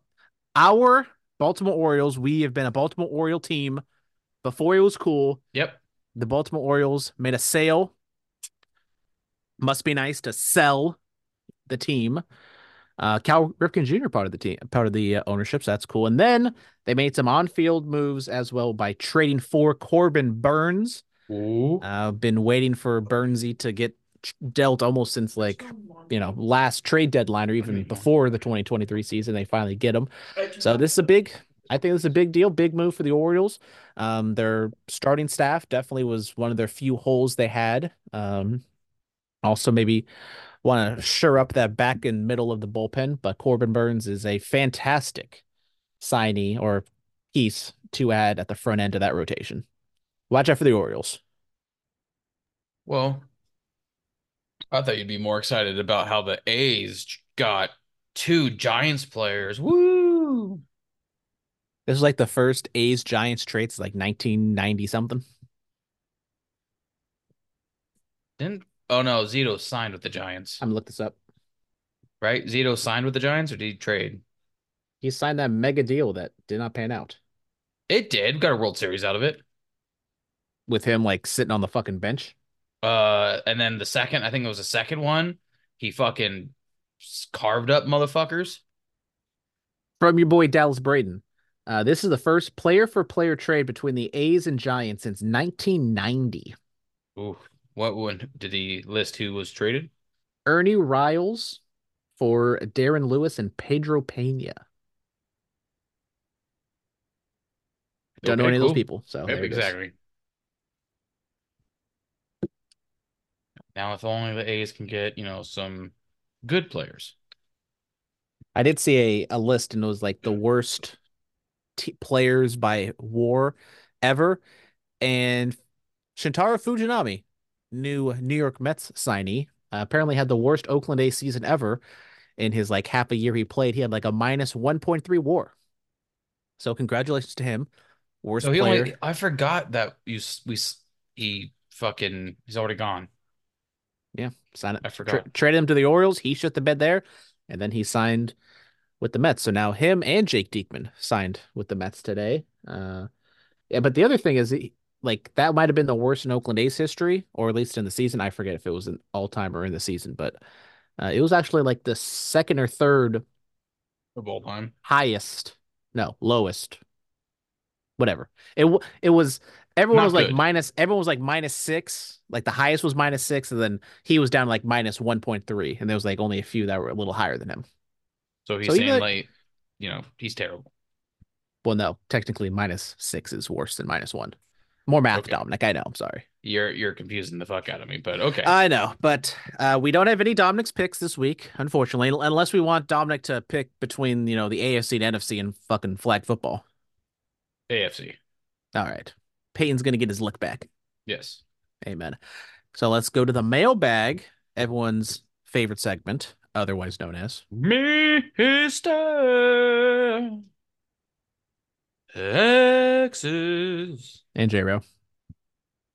our Baltimore Orioles. We have been a Baltimore Oriole team before it was cool. Yep. The Baltimore Orioles made a sale. Must be nice to sell the team. Uh, Cal Ripken Jr. part of the team, part of the uh, ownership. So that's cool. And then they made some on-field moves as well by trading for Corbin Burnes. Ooh. Uh, been waiting for Burnsy to get dealt almost since like you know last trade deadline or even before the 2023 season. They finally get him. So this is a big. I think this is a big deal, big move for the Orioles. Um, their starting staff definitely was one of their few holes they had. Um, also maybe want to shore up that back and middle of the bullpen, but Corbin Burnes is a fantastic signee or piece to add at the front end of that rotation. Watch out for the Orioles. Well, I thought you'd be more excited about how the A's got two Giants players. Woo! This is like the first A's Giants trades like 1990 something. Didn't oh no, Zito signed with the Giants. I'm gonna look this up. Right? Zito signed with the Giants or did he trade? He signed that mega deal that did not pan out It did. Got a World Series out of it. with him like sitting on the fucking bench. Uh, and then the second, I think it was the second one, he fucking carved up motherfuckers. From your boy Dallas Braden. Uh, this is the first player for player trade between the A's and Giants since 1990. Ooh, what one did he list who was traded? Ernie Riles for Darren Lewis and Pedro Pena. Don't know Okay, any of those people. So Yep, there it is. exactly. Now, if only the A's can get, you know, some good players. I did see a, a list and it was like the worst t- players by war ever. And Shintaro Fujinami, new New York Mets signee, uh, apparently had the worst Oakland A season ever. In his like half a year he played, he had like a minus 1.3 war. So congratulations to him. Worst So he player. only, I forgot that you, we, he fucking, he's already gone. Yeah, sign it. I Tra- forgot. traded him to the Orioles. He shut the bed there, and then he signed with the Mets. So now him and Jake Diekman signed with the Mets today. Uh, yeah, but the other thing is, he, like that might have been the worst in Oakland A's history, or at least in the season. I forget if it was an all time or in the season, but uh, it was actually like the second or third Of all time. highest, no, lowest, whatever. It w- it was everyone Not was like good. minus. Everyone was like minus six. Like the highest was minus six, and then he was down like minus one point three, and there was like only a few that were a little higher than him. So he's So saying like- like, you know, he's terrible. Well, no, technically minus six is worse than minus one. More math, Okay. Dominic. I know. I'm sorry. You're you're confusing the fuck out of me, but okay. I know, but uh, we don't have any Dominic's picks this week, unfortunately, unless we want Dominic to pick between you know the AFC and NFC and fucking flag football. AFC. All right, Peyton's gonna get his lick back. Yes. Amen. So let's go to the mailbag, everyone's favorite segment, otherwise known as. Mister X's And J-Ro.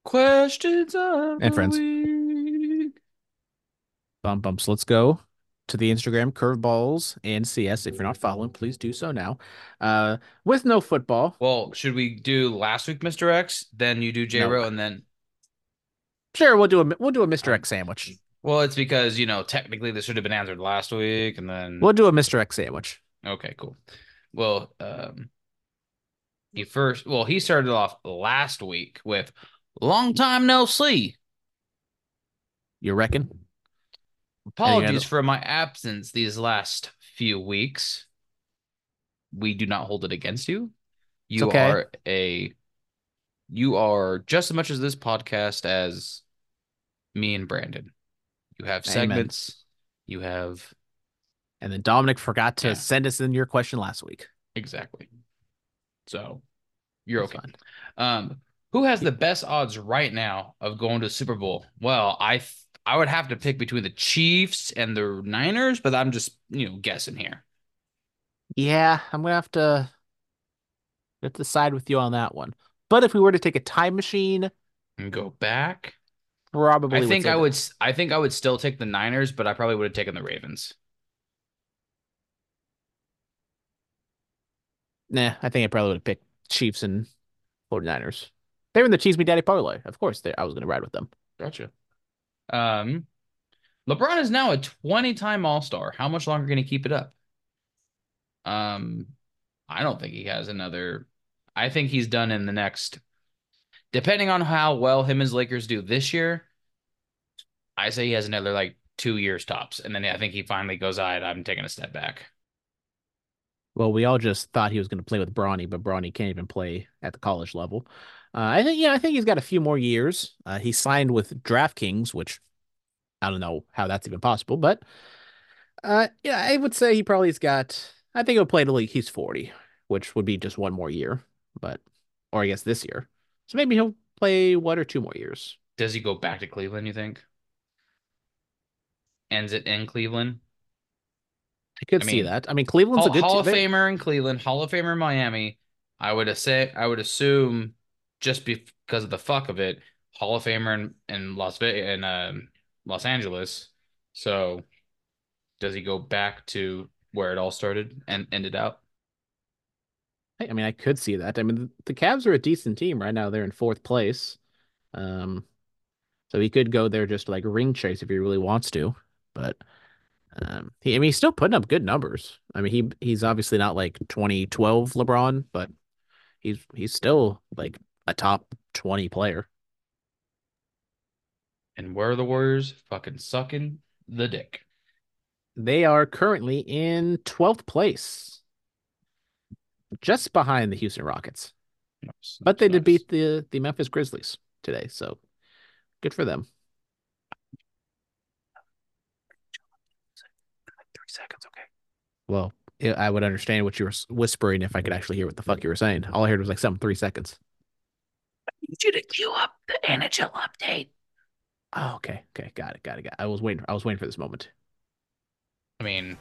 questions of And friends. week. Bum bumps. Let's go to the Instagram curveballs and CS. If you're not following, please do so now. Uh, with no football. Well, should we do last week, Mr. X? Then you do J No. And then Sure, we'll do a we'll do a Mr. X sandwich. well, it's because you know technically this should have been answered last week, and then We'll do a Mr. X sandwich. Okay, cool. Well, um, he first, well, he started off last week with long time no see. You reckon? Apologies for my absence these last few weeks. We do not hold it against you. You okay. are a, you are just as much as this podcast as me and Brandon. You have Amen. segments. You have And then Dominic forgot to Yeah. send us in your question last week. exactly. So you're That's okay. fine. Um, who has the best odds right now of going to Super Bowl? Well, I th- I would have to pick between the Chiefs and the Niners, but I'm just you know guessing here. Yeah, I'm gonna have to have to side with you on that one. But if we were to take a time machine, And go back. probably I think I would. I think I would still take the Niners, but I probably would have taken the Ravens. Nah, I think I probably would have picked Chiefs and 49ers. They were in the Cheese Me Daddy parlay. Of course, they, I was gonna ride with them. Gotcha. Um, LeBron is now a 20-time All-Star. How much longer can he keep it up? Um, I don't think he has another. I think he's done in the next. Depending on how well him and Lakers do this year, I say he has another like two years tops, and then I think he finally goes, "All right, I'm taking a step back." Well, we all just thought he was going to play with Bronny, but Bronny can't even play at the college level. Uh, I think, yeah, I think he's got a few more years. Uh, he signed with DraftKings, which I don't know how that's even possible, but uh, yeah, I would say he probably's got. I think he'll play the league. he's forty, which would be just one more year, but or I guess this year. So maybe he'll play one or two more years. Does he go back to Cleveland? You think? Ends it in Cleveland? I could I see mean, that. I mean, Cleveland's Hall, a good Hall of They- Famer in Cleveland, Hall of Famer in Miami. I would say I would assume just because of the fuck of it, Hall of Famer in, in Las Vegas in um, Los Angeles. So does he go back to where it all started and ended out? I mean, I could see that. I mean, the, Cavs are a decent team right now. They're in fourth place. Um, so he could go there just like ring chase if he really wants to. But um, he, I mean, he's still putting up good numbers. I mean, he he's obviously not like 2012 LeBron, but he's he's still like a top 20 player. And where are the Warriors? Fucking sucking the dick. They are currently in 12th place, just behind the Houston Rockets. Nice, But they nice, did beat the the Memphis Grizzlies today, so good for them. Three seconds, okay. Well, I I would understand what you were whispering if I could actually hear what the fuck you were saying. All I heard was like something three seconds. Need you to queue up the NHL update. Oh, okay, okay, got it, got it, got it. I was waiting. I was waiting for this moment. I mean,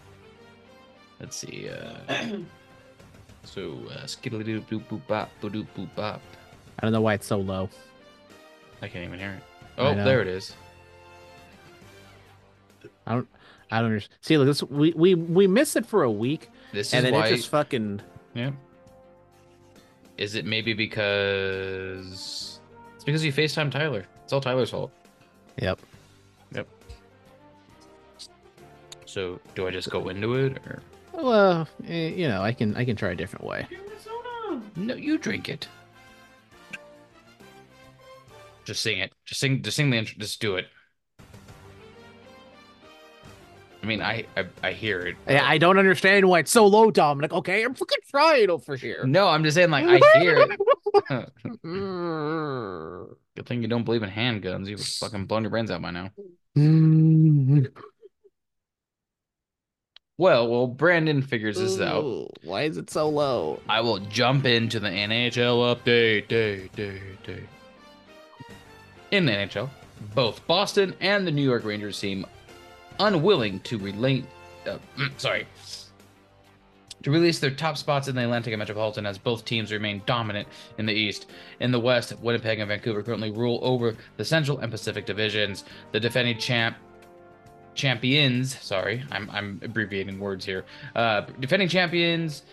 let's see. Uh, *clears throat* so uh, skiddly doo boop boop bop boop doop boop bop. I don't know why it's so low. I can't even hear it. Oh, there it is. I don't. I don't understand. See, look, this we we we miss it for a week, This and is then why. it just fucking. Yeah. Is it maybe because it's because you FaceTime Tyler? It's all Tyler's fault. Yep. Yep. So do I just go into it or Well, eh, you know, I can I can try a different way. Give me soda. no? You drink it. Just sing it. Just sing. Just sing the intro. Just do it. I mean, I I, I hear it. Yeah, I don't understand why it's so low, Dominic. Okay, I'm fucking trying over here. No, I'm just saying, like I hear it. *laughs* Good thing you don't believe in handguns. You've fucking blown your brains out by now. *laughs* Well, well, Brandon figures this out. Why is it so low? I will jump into the NHL update. Day, day, day. In the NHL, both Boston and the New York Rangers seem unwilling to relate. Uh, *clears throat* sorry. To release their top spots in the Atlantic and Metropolitan as both teams remain dominant in the East. In the West, Winnipeg and Vancouver currently rule over the Central and Pacific divisions. The defending champ champions, sorry, I'm I'm abbreviating words here. Uh, defending champions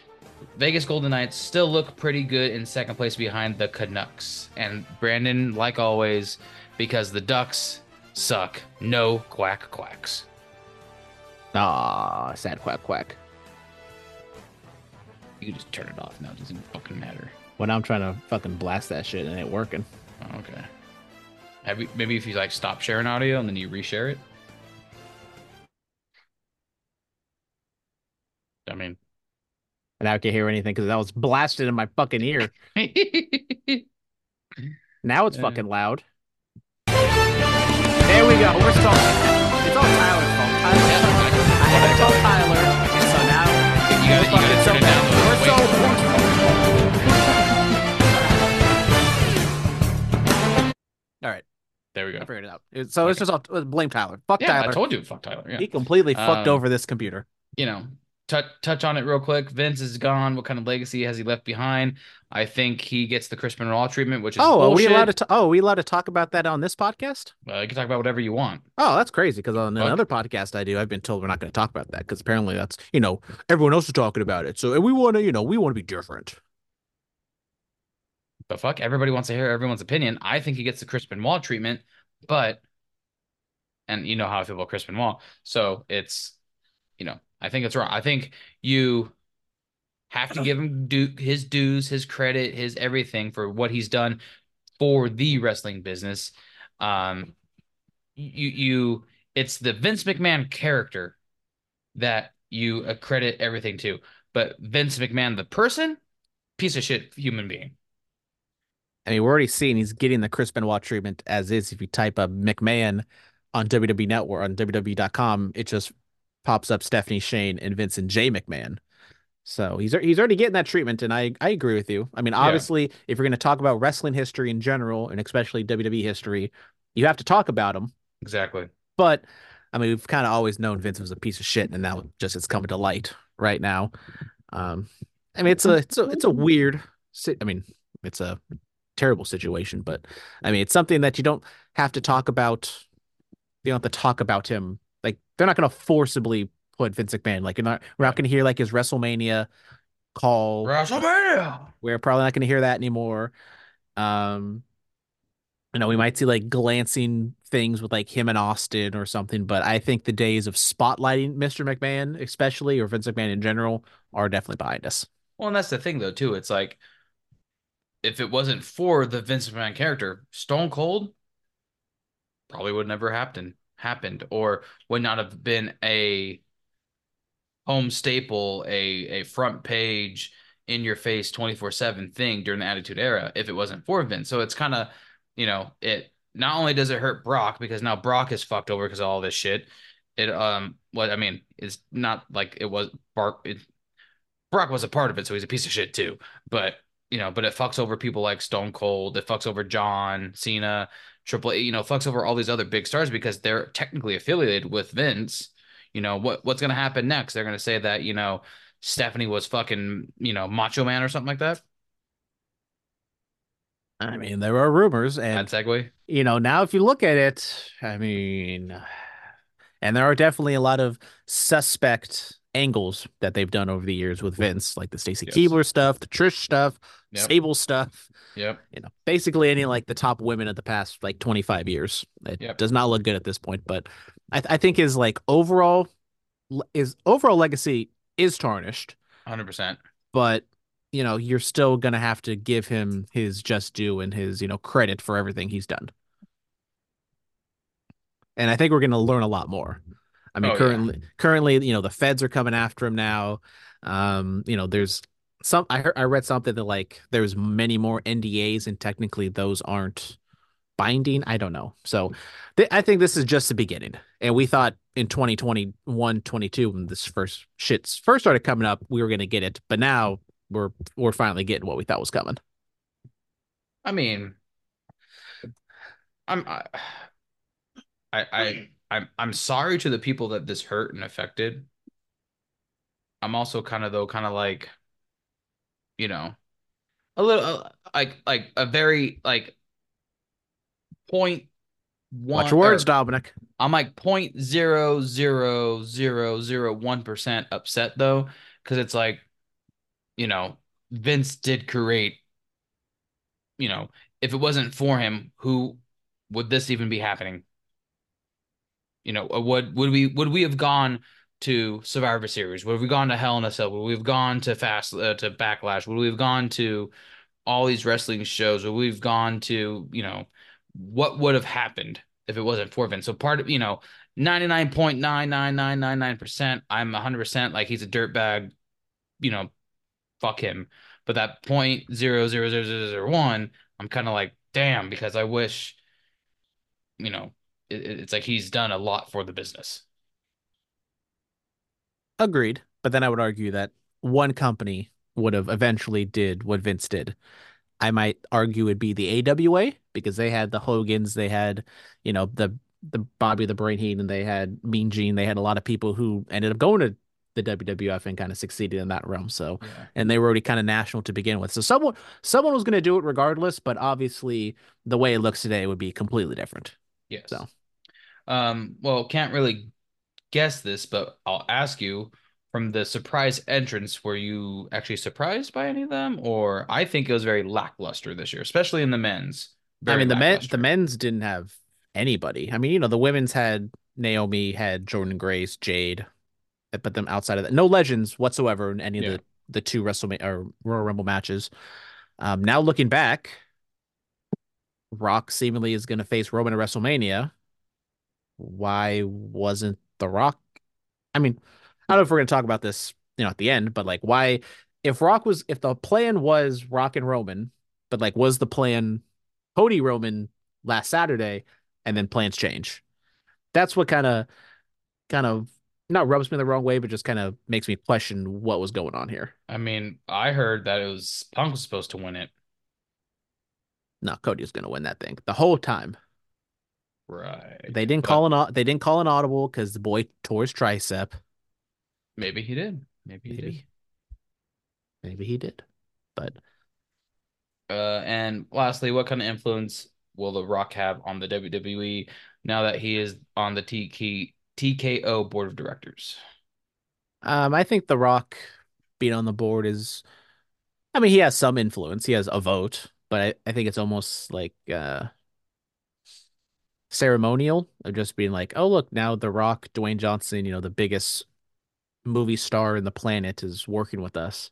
Vegas Golden Knights still look pretty good in second place behind the Canucks. And Brandon, like always, because the Ducks suck, no quack quacks. Ah, sad quack quack. You can just turn it off now. It doesn't fucking matter. When I'm trying to fucking blast that shit and it ain't working. Oh, okay. Have you, maybe if you like stop sharing audio and then you reshare it. I mean, And I can't hear anything because that was blasted in my fucking ear. *laughs* Now it's Yeah. fucking loud. There we go. We're talking. It's all. Tyler. I tell Tyler, so now you gotta, you gotta turn it down. we're so. All right, There we I go. figured it out. So it's just all uh, blame Tyler. Fuck Yeah, I told you, fuck Tyler. Yeah. He completely fucked Um, over this computer. you know, touch touch on it real quick. Vince is gone. What kind of legacy has he left behind? I think he gets the Chris Benoit treatment, which is Oh, are we allowed to? T- oh, are we allowed to talk about that on this podcast? Uh, you can talk about whatever you want. Oh, that's crazy. Because on Fuck. another podcast I do, I've been told we're not going to talk about that because apparently that's you know everyone else is talking about it. So and we want to you know we want to be different. But fuck, everybody wants to hear everyone's opinion. I think he gets the Chris Benoit treatment, but and you know how I feel about Chris Benoit. So it's you know, I think it's wrong. I think you have to give him due, his dues, his credit, his everything for what he's done for the wrestling business. Um you you it's the Vince McMahon character that you accredit everything to. But Vince McMahon the person, piece of shit human being. I mean, we're already seeing he's getting the Chris Benoit treatment as is. If you type up McMahon on WWE Network on WWE.com, it just pops up Stephanie Shane and Vincent J. McMahon. So he's he's already getting that treatment, and I I agree with you. I mean, obviously, if you're going to talk about wrestling history in general, and especially WWE history, you have to talk about him. Exactly. But I mean, we've kind of always known Vince was a piece of shit, and now just it's coming to light right now. Um, I mean, it's a it's a it's a weird I mean, it's a terrible situation, but I mean, it's something that you don't have to talk about. You don't have to talk about him. They're not going to forcibly put Vince McMahon. Like you're not, we're not going to hear like his WrestleMania call. WrestleMania. We're probably not going to hear that anymore. Um, you know, we might see like glancing things with like him and Austin or something, but I think the days of spotlighting Mr. McMahon, especially or Vince McMahon in general, are definitely behind us. Well, and that's the thing though, too. It's like if it wasn't for the Vince McMahon character, Stone Cold probably would never happen happened, or would not have been a home staple, a a front page in your face 24/7 thing during the Attitude Era if it wasn't for Vince. So it's kind of, you know, it not only does it hurt Brock because now Brock is fucked over because of all this shit. It um what I mean, it's not like it was Brock it, Brock was a part of it, so he's a piece of shit too. But you know, but it fucks over people like Stone Cold, it fucks over John Cena, Triple you know, fucks over all these other big stars because they're technically affiliated with Vince. You know, what what's gonna happen next? They're gonna say that, you know, Stephanie was fucking, you know, Macho Man or something like that. I mean, there are rumors, and Bad segue. you know, now if you look at it, I mean, and there are definitely a lot of suspect angles that they've done over the years with Vince, like the Stacy Yes. Keibler stuff, the Trish stuff, Yep. Sable stuff. Yep. You know, basically any like the top women of the past like 25 years. It Yep. does not look good at this point, but I, I think his like overall is overall legacy is tarnished, Hundred percent. but you know, you're still gonna have to give him his just due and his, you know, credit for everything he's done. And I think we're gonna learn a lot more. I mean, Oh, yeah. currently currently, you know, the feds are coming after him now. Um, you know, there's some I heard I read something that like there's many more NDAs and technically those aren't binding. I don't know. So th- I think this is just the beginning. And we thought in 2021, 22, when this first shits first started coming up, we were going to get it. But now we're we're finally getting what we thought was coming. I mean, I'm I, I I I'm I'm sorry to the people that this hurt and affected. I'm also kind of though kind of like, you know, a little uh, like like a very like point one. Watch your words, or- Dominic. I'm like point zero zero zero zero one percent upset though, because it's like, you know, Vince did create. You know, if it wasn't for him, who would this even be happening? You know, uh, would would we would we have gone to Survivor Series? Would we gone to Hell in a Cell? Would we have gone to Fast uh, to Backlash? Would we have gone to all these wrestling shows? Would we have gone to you know what would have happened if it wasn't for Vince? So part of you know ninety nine point nine nine nine nine nine percent, I'm hundred percent like he's a dirtbag. You know, fuck him. But that point zero zero zero zero zero one, I'm kind of like damn because I wish you know it, it's like he's done a lot for the business. Agreed. But then I would argue that one company would have eventually did what Vince did. I might argue it'd be the AWA because they had the Hogans, they had, you know, the the Bobby the Brain Heenan, they had Mean Gene, they had a lot of people who ended up going to the WWF and kind of succeeded in that realm. So Yeah. and they were already kind of national to begin with. So someone someone was going to do it regardless, but obviously the way it looks today would be completely different. Yes. So. Um, well, can't really guess this, but I'll ask you from the surprise entrance, were you actually surprised by any of them? Or I think it was very lackluster this year, especially in the men's. I mean, the men the men's didn't have anybody. I mean, you know, the women's had Naomi, had Jordan Grace, Jade, but them outside of that, no legends whatsoever in any Yeah. of the the two WrestleMania or Royal Rumble matches. Um, now looking back, Rock seemingly is going to face Roman at WrestleMania. Why wasn't The Rock? I mean, I don't know if we're going to talk about this, you know, at the end, but like, why? If Rock was, if the plan was Rock and Roman, but like, was the plan Cody Roman last Saturday, and then plans change? That's what kind of, kind of, not rubs me the wrong way, but just kind of makes me question what was going on here. I mean, I heard that it was Punk was supposed to win it. No, Cody was going to win that thing the whole time. Right. They didn't But call an they didn't call an audible because the boy tore his tricep. Maybe he did. Maybe he did. Maybe, maybe he did, but Uh, and lastly, what kind of influence will The Rock have on the WWE now that he is on the TK, TKO board of directors? Um, I think The Rock being on the board is, I mean, he has some influence. He has a vote, but I, I think it's almost like uh ceremonial of just being like, oh look, now The Rock, Dwayne Johnson, you know, the biggest movie star in the planet is working with us.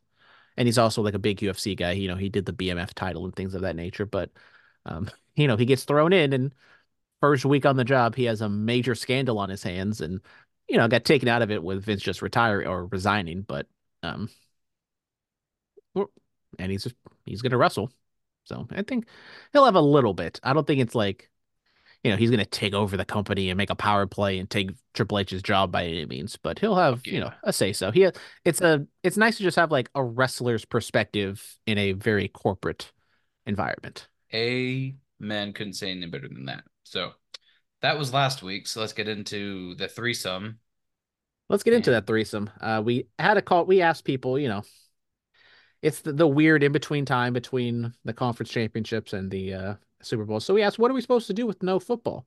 And he's also like a big UFC guy. You know, he did the BMF title and things of that nature. But um, *laughs* you know, he gets thrown in and first week on the job, he has a major scandal on his hands and you know, got taken out of it with Vince just retiring or resigning, but um and he's he's gonna wrestle. So I think he'll have a little bit. I don't think it's like you know, he's going to take over the company and make a power play and take Triple H's job by any means, but he'll have, Yeah. you know, a say so. He it's a it's nice to just have like a wrestler's perspective in a very corporate environment. Amen. Couldn't say anything better than that. So that was last week. So let's get into the threesome. Let's get into that threesome. Uh we had a call we asked people, you know, it's the, the weird in between time between the conference championships and the uh Super Bowl. So we asked, what are we supposed to do with no football?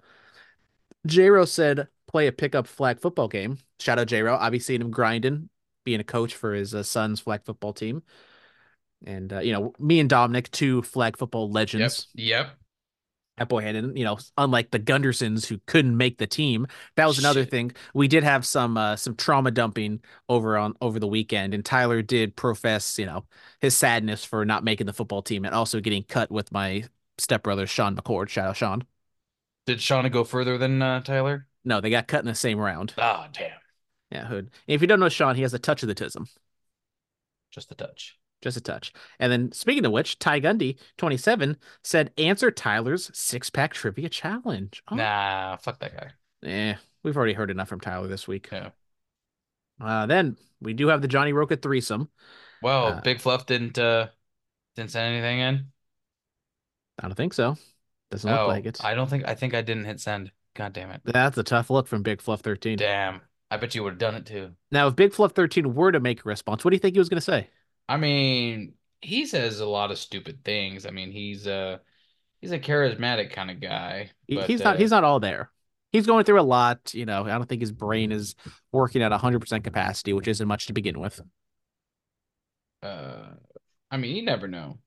J-Ro said, play a pickup flag football game. Shout out J-Ro. I've been seeing him grinding, being a coach for his uh, son's flag football team. And, uh, you know, me and Dominic, two flag football Yep. legends Yep. At Boyhannon, you know, unlike the Gundersons who couldn't make the team. That was another Shit. thing. We did have some uh, some trauma dumping over on over the weekend, and Tyler did profess, you know, his sadness for not making the football team and also getting cut with my stepbrother Sean McCord. Shout out Sean. Did Shauna go further than uh, Tyler? No, they got cut in the same round. Ah, damn. Yeah, hood. If you don't know Sean, he has a touch of the tism. Just a touch. Just a touch. And then speaking of which, Ty Gundy, 27, said answer Tyler's six pack trivia challenge. Oh, Nah, fuck that guy. Eh, we've already heard enough from Tyler this week. Yeah. Uh, then we do have the Johnny Roca threesome. Well, Uh, Big Fluff didn't uh didn't send anything in. I don't think so. Doesn't look oh, like it. I don't think I think I didn't hit send. God damn it. That's a tough look from Big Fluff 13. Damn. I bet you would have done it too. Now, if Big Fluff 13 were to make a response, what do you think he was going to say? I mean, he says a lot of stupid things. I mean, he's a he's a charismatic kind of guy. But, he's not. uh, He's not all there. He's going through a lot. You know, I don't think his brain is working at 100% capacity, which isn't much to begin with. uh I mean, you never know.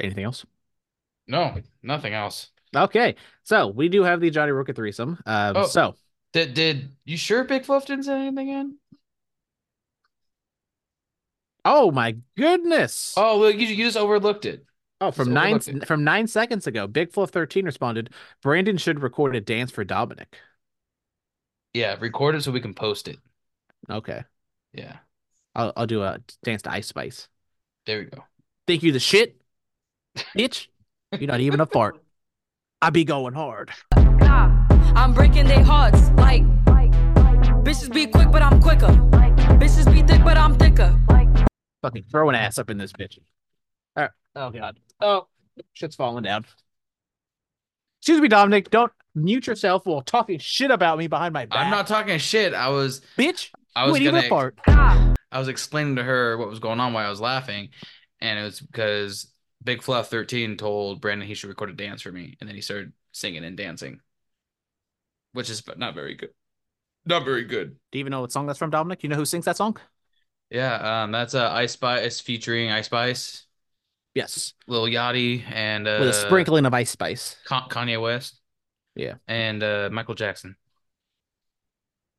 Anything else? No, nothing else. Okay, so we do have the Johnny Roca threesome. Um, Oh. So Did did you sure Big Fluff didn't say anything in? Oh my goodness! Oh, well, you, you just overlooked it. Oh, from just nine it. from nine seconds ago, Big Fluff thirteen responded. Brandon should record a dance for Dominic. Yeah, record it so we can post it. Okay, Yeah, I'll I'll do a dance to Ice Spice. there we go. Think you the shit, bitch? You're not even a fart. *laughs* I be going hard. I'm breaking their hearts like bitches be quick, but I'm quicker. Bitches be thick, but I'm thicker. Fucking throwing ass up in this bitch. All right. Oh god. Oh, shit's falling down. Excuse me, Dominic. Don't mute yourself while talking shit about me behind my back. I'm not talking shit. I was bitch. I was ain't even a gonna fart. I was explaining to her what was going on while I was laughing, and it was because Big Fluff 13 told Brandon he should record a dance for me, and then he started singing and dancing, which is not very good. Not very good. Do you even know what song that's from, Dominic? You know who sings that song? Yeah, um, that's uh, Ice Spice featuring Ice Spice, Yes, Lil Yachty, and uh, with a sprinkling of Ice Spice. Ka- Kanye West. Yeah. and uh, Michael Jackson.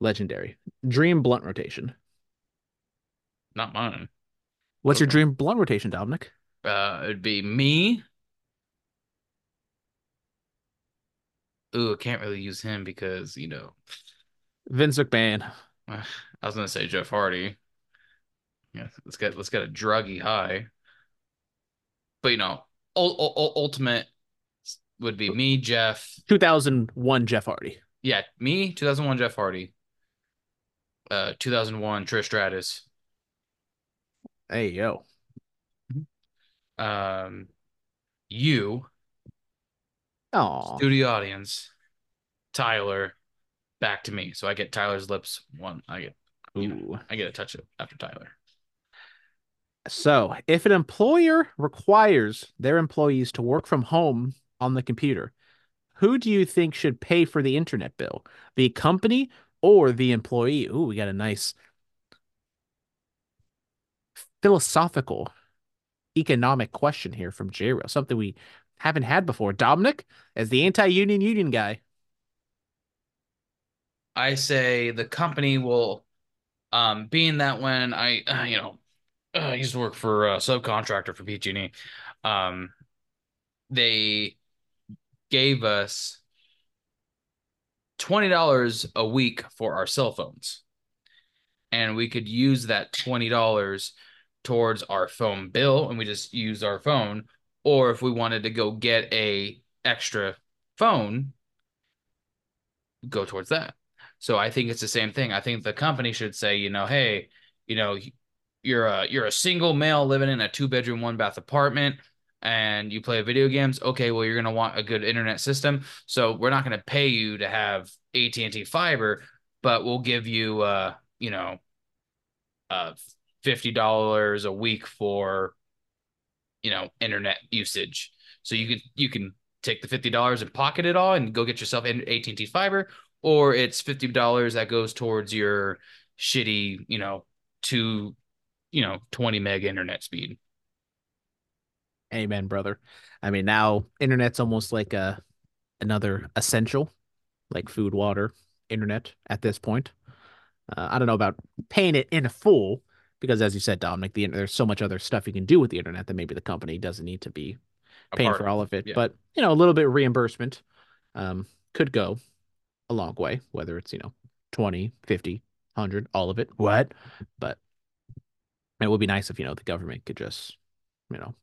Legendary. Dream blunt rotation. Not mine. What's your dream blunt rotation, Dominic? Uh, it'd be me. Ooh, I can't really use him because you know Vince McMahon. *sighs* I was gonna say Jeff Hardy. Yeah, let's get let's get a druggy high. But you know, ul- ul- ul- ultimate would be me, Jeff. 2001 Jeff Hardy. Yeah, me, 2001 Jeff Hardy. Uh, 2001 Trish Stratus. Hey yo. Um, you, Oh, studio audience, Tyler, back to me. So I get Tyler's lips one. I get you know, Ooh. I get a touch it after Tyler. So, if an employer requires their employees to work from home on the computer, who do you think should pay for the internet bill? The company or the employee? Ooh, we got a nice philosophical economic question here from J-Ro, something we haven't had before. Dominic, as the anti-union union guy. I say the company will, um, being that when I, uh, you know, uh, I used to work for a subcontractor for PG&E, um, they gave us twenty dollars a week for our cell phones, and we could use that twenty dollars towards our phone bill, and we just use our phone. Or if we wanted to go get a extra phone, go towards that. So I think it's the same thing. I think the company should say, you know, hey, you know, you're a you're a single male living in a two bedroom, one bath apartment and you play video games. Okay, well, you're gonna want a good internet system. So we're not gonna pay you to have AT&T fiber, but we'll give you uh, you know, uh fifty dollars a week for you know internet usage. So you can you can take the fifty dollars and pocket it all and go get yourself AT&T fiber, or it's fifty dollars that goes towards your shitty, you know, two, you know, twenty meg internet speed. Amen, brother. I mean, now internet's almost like a another essential, like food, water, internet at this point. Uh, I don't know about paying it in full because, as you said, Dominic, the there's so much other stuff you can do with the internet that maybe the company doesn't need to be paying for all of it. yeah. But you know, a little bit of reimbursement um, could go a long way, whether it's you know 20, 50, 100, all of it. What? But it would be nice if you know the government could just you know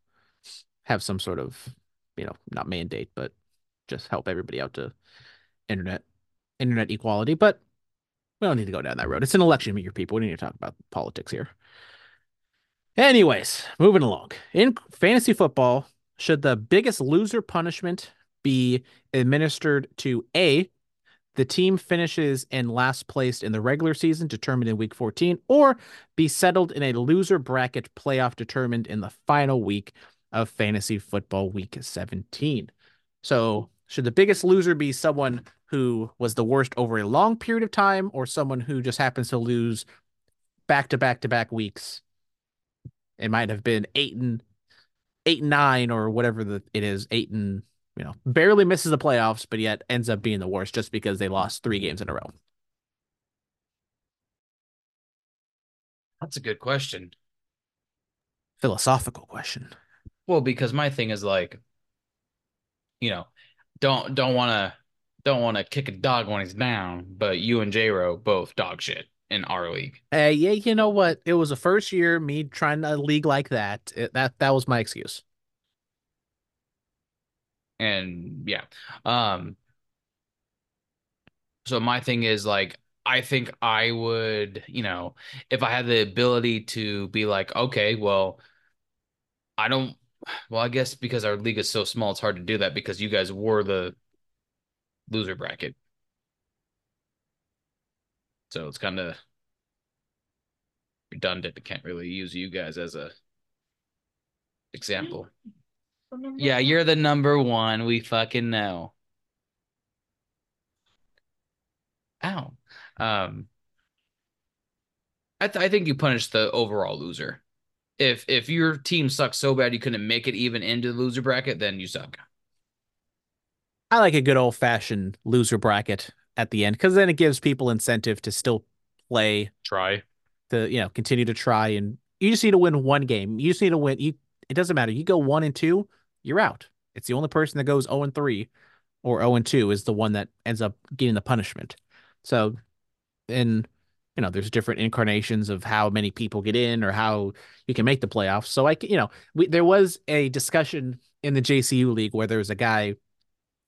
have some sort of you know not mandate, but just help everybody out to internet internet equality. But we don't need to go down that road. It's an election year, people. We need to talk about politics here. Anyways, moving along. In fantasy football, should the biggest loser punishment be administered to A, the team finishes in last place in the regular season determined in week 14, or be settled in a loser bracket playoff determined in the final week of fantasy football week 17? So, should the biggest loser be someone who was the worst over a long period of time, or someone who just happens to lose back to back to back weeks? It might have been eight and eight and nine or whatever the it is, eight and you know, barely misses the playoffs, but yet ends up being the worst just because they lost three games in a row. That's a good question. Philosophical question. Well, because my thing is like, you know, don't don't want to don't want to kick a dog when he's down, but you and J Ro both dog shit in our league. Hey, yeah, you know what? It was a first year me trying a league like that. It, that that was my excuse. And yeah. Um so my thing is like I think I would, you know, if I had the ability to be like, okay, well, I don't well, I guess because our league is so small, it's hard to do that because you guys were the loser bracket. So it's kind of redundant. I can't really use you guys as a example. Yeah, you're the number one. We fucking know. Ow. Um, I th- I think you punish the overall loser. If if your team sucks so bad you couldn't make it even into the loser bracket, then you suck. I like a good old fashioned loser bracket at the end because then it gives people incentive to still play, Try. to you know continue to try, and you just need to win one game. You just need to win. You it doesn't matter. You go one and two, you're out. It's the only person that goes zero and three or zero and two is the one that ends up getting the punishment. So, and you know, there's different incarnations of how many people get in or how you can make the playoffs. So i you know, we, there was a discussion in the JCU league where there was a guy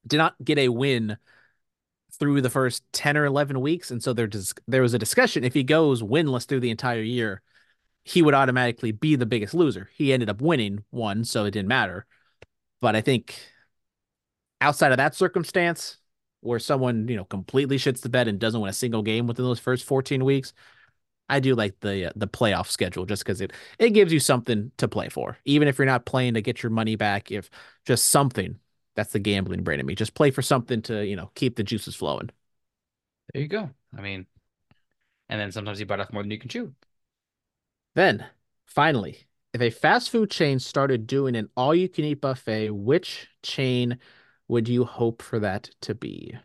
did not get a win through the first 10 or 11 weeks. And so there, dis- there was a discussion if he goes winless through the entire year, he would automatically be the biggest loser. He ended up winning one, so it didn't matter. But I think outside of that circumstance, where someone, you know, completely shits the bed and doesn't win a single game within those first 14 weeks, I do like the uh, the playoff schedule just because it it gives you something to play for, even if you're not playing to get your money back. If just something, that's the gambling brain in me. Just play for something to you know keep the juices flowing. There you go. I mean, and then sometimes you bite off more than you can chew. Then, finally, if a fast food chain started doing an all you can eat buffet, which chain would you hope for that to be?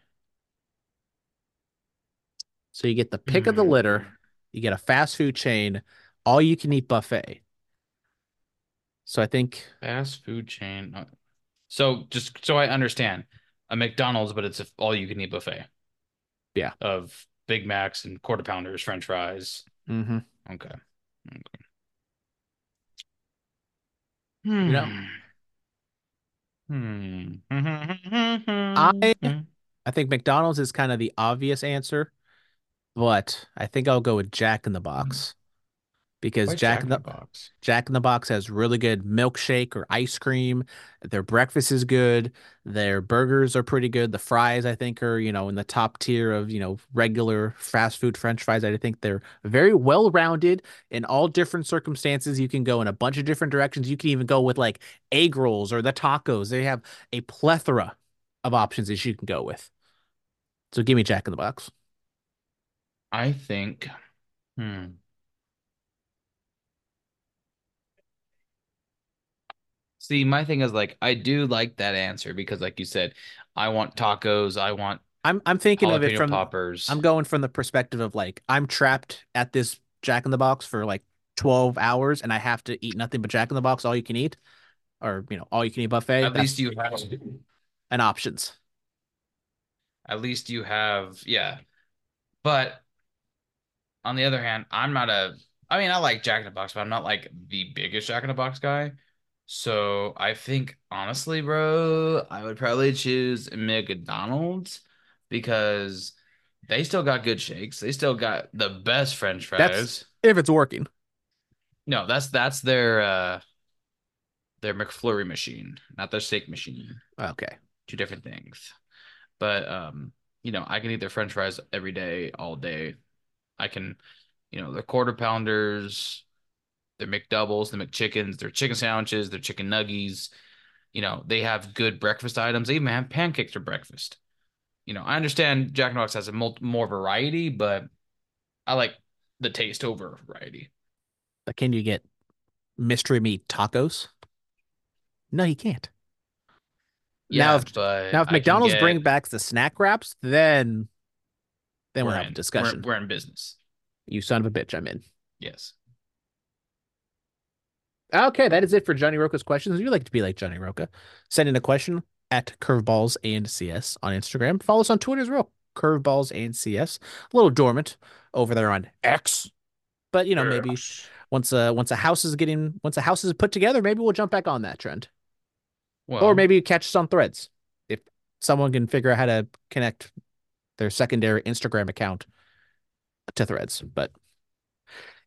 So you get the pick of the Hmm. litter, you get a fast food chain, all you can eat buffet. So I think Fast food chain. uh, So just so I understand, a McDonald's, but it's a all you can eat buffet. Yeah. Of Big Macs and quarter pounders, French fries. mhm. Okay. Okay. You know- Hmm. I- mm-hmm. Mm-hmm. I think McDonald's is kind of the obvious answer, but I think I'll go with Jack in the hmm. Box because Why Jack, in the Box. Jack in the Box has really good milkshake or ice cream. Their breakfast is good. Their burgers are pretty good. The fries, I think, are, you know, in the top tier of, you know, regular fast food French fries. I think they're very well rounded in all different circumstances. You can go in a bunch of different directions. You can even go with like egg rolls or the tacos. They have a plethora of options that you can go with. So give me Jack in the Box. I think. Hmm. See, my thing is like I do like that answer because, like you said, I want tacos. I want I'm I'm thinking of it from poppers. I'm going from the perspective of like I'm trapped at this Jack in the Box for like 12 hours and I have to eat nothing but Jack in the Box all you can eat or you know all you can eat buffet At least you have. an options. At least you have. Yeah. But on the other hand, I'm not a. I mean, I like Jack in the Box, but I'm not like the biggest Jack in the Box guy. So I think honestly, bro, I would probably choose McDonald's because they still got good shakes. They still got the best French fries. That's- If it's working. No, that's that's their uh their McFlurry machine, not their steak machine. Okay. Two different things. But um, you know, I can eat their French fries every day, all day. I can, you know, their quarter pounders, their McDoubles, the McChickens, their chicken sandwiches, their chicken nuggies. You know, they have good breakfast items. They even have pancakes for breakfast. You know, I understand Jack in the Box has a mul- more variety, but I like the taste over variety. But can you get mystery meat tacos? No, you can't. Yeah, now if now if McDonald's get- bring back the snack wraps, then then we'll we're having a discussion. We're, we're in business. You son of a bitch, I'm in. Yes. Okay, that is it for Johnny Roca's questions. If you'd like to be like Johnny Roca, send in a question at Curveballs and CS on Instagram. Follow us on Twitter as well, Curveballs and CS. A little dormant over there on X, but you know maybe once a once a house is getting once a house is put together, maybe we'll jump back on that trend, Well, or maybe catch us on Threads if someone can figure out how to connect their secondary Instagram account to Threads. But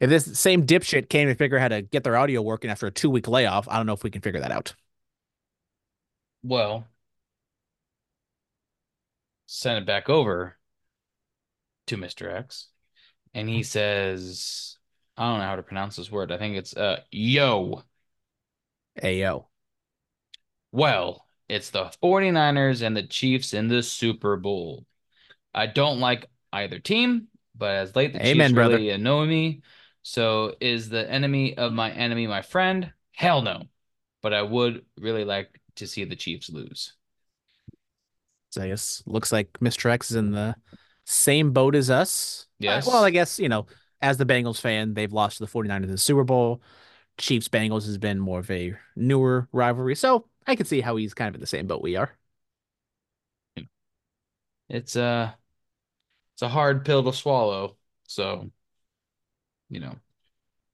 if this same dipshit can't even figure out how to get their audio working after a two week layoff, I don't know if we can figure that out. well, send it back over to Mr. X, and he says, I don't know how to pronounce this word. I think it's uh yo. Ayo. Well, it's the 49ers and the Chiefs in the Super Bowl. I don't like either team, but as late the Amen, Chiefs brother. really annoy me. So is the enemy of my enemy my friend? Hell no. But I would really like to see the Chiefs lose. So I guess looks like Mr. X is in the same boat as us. Yes. well, I guess, you know, as the Bengals fan, they've lost to the 49ers in the Super Bowl. Chiefs Bengals has been more of a newer rivalry. So I can see how he's kind of in the same boat we are. It's uh it's a hard pill to swallow. So, you know,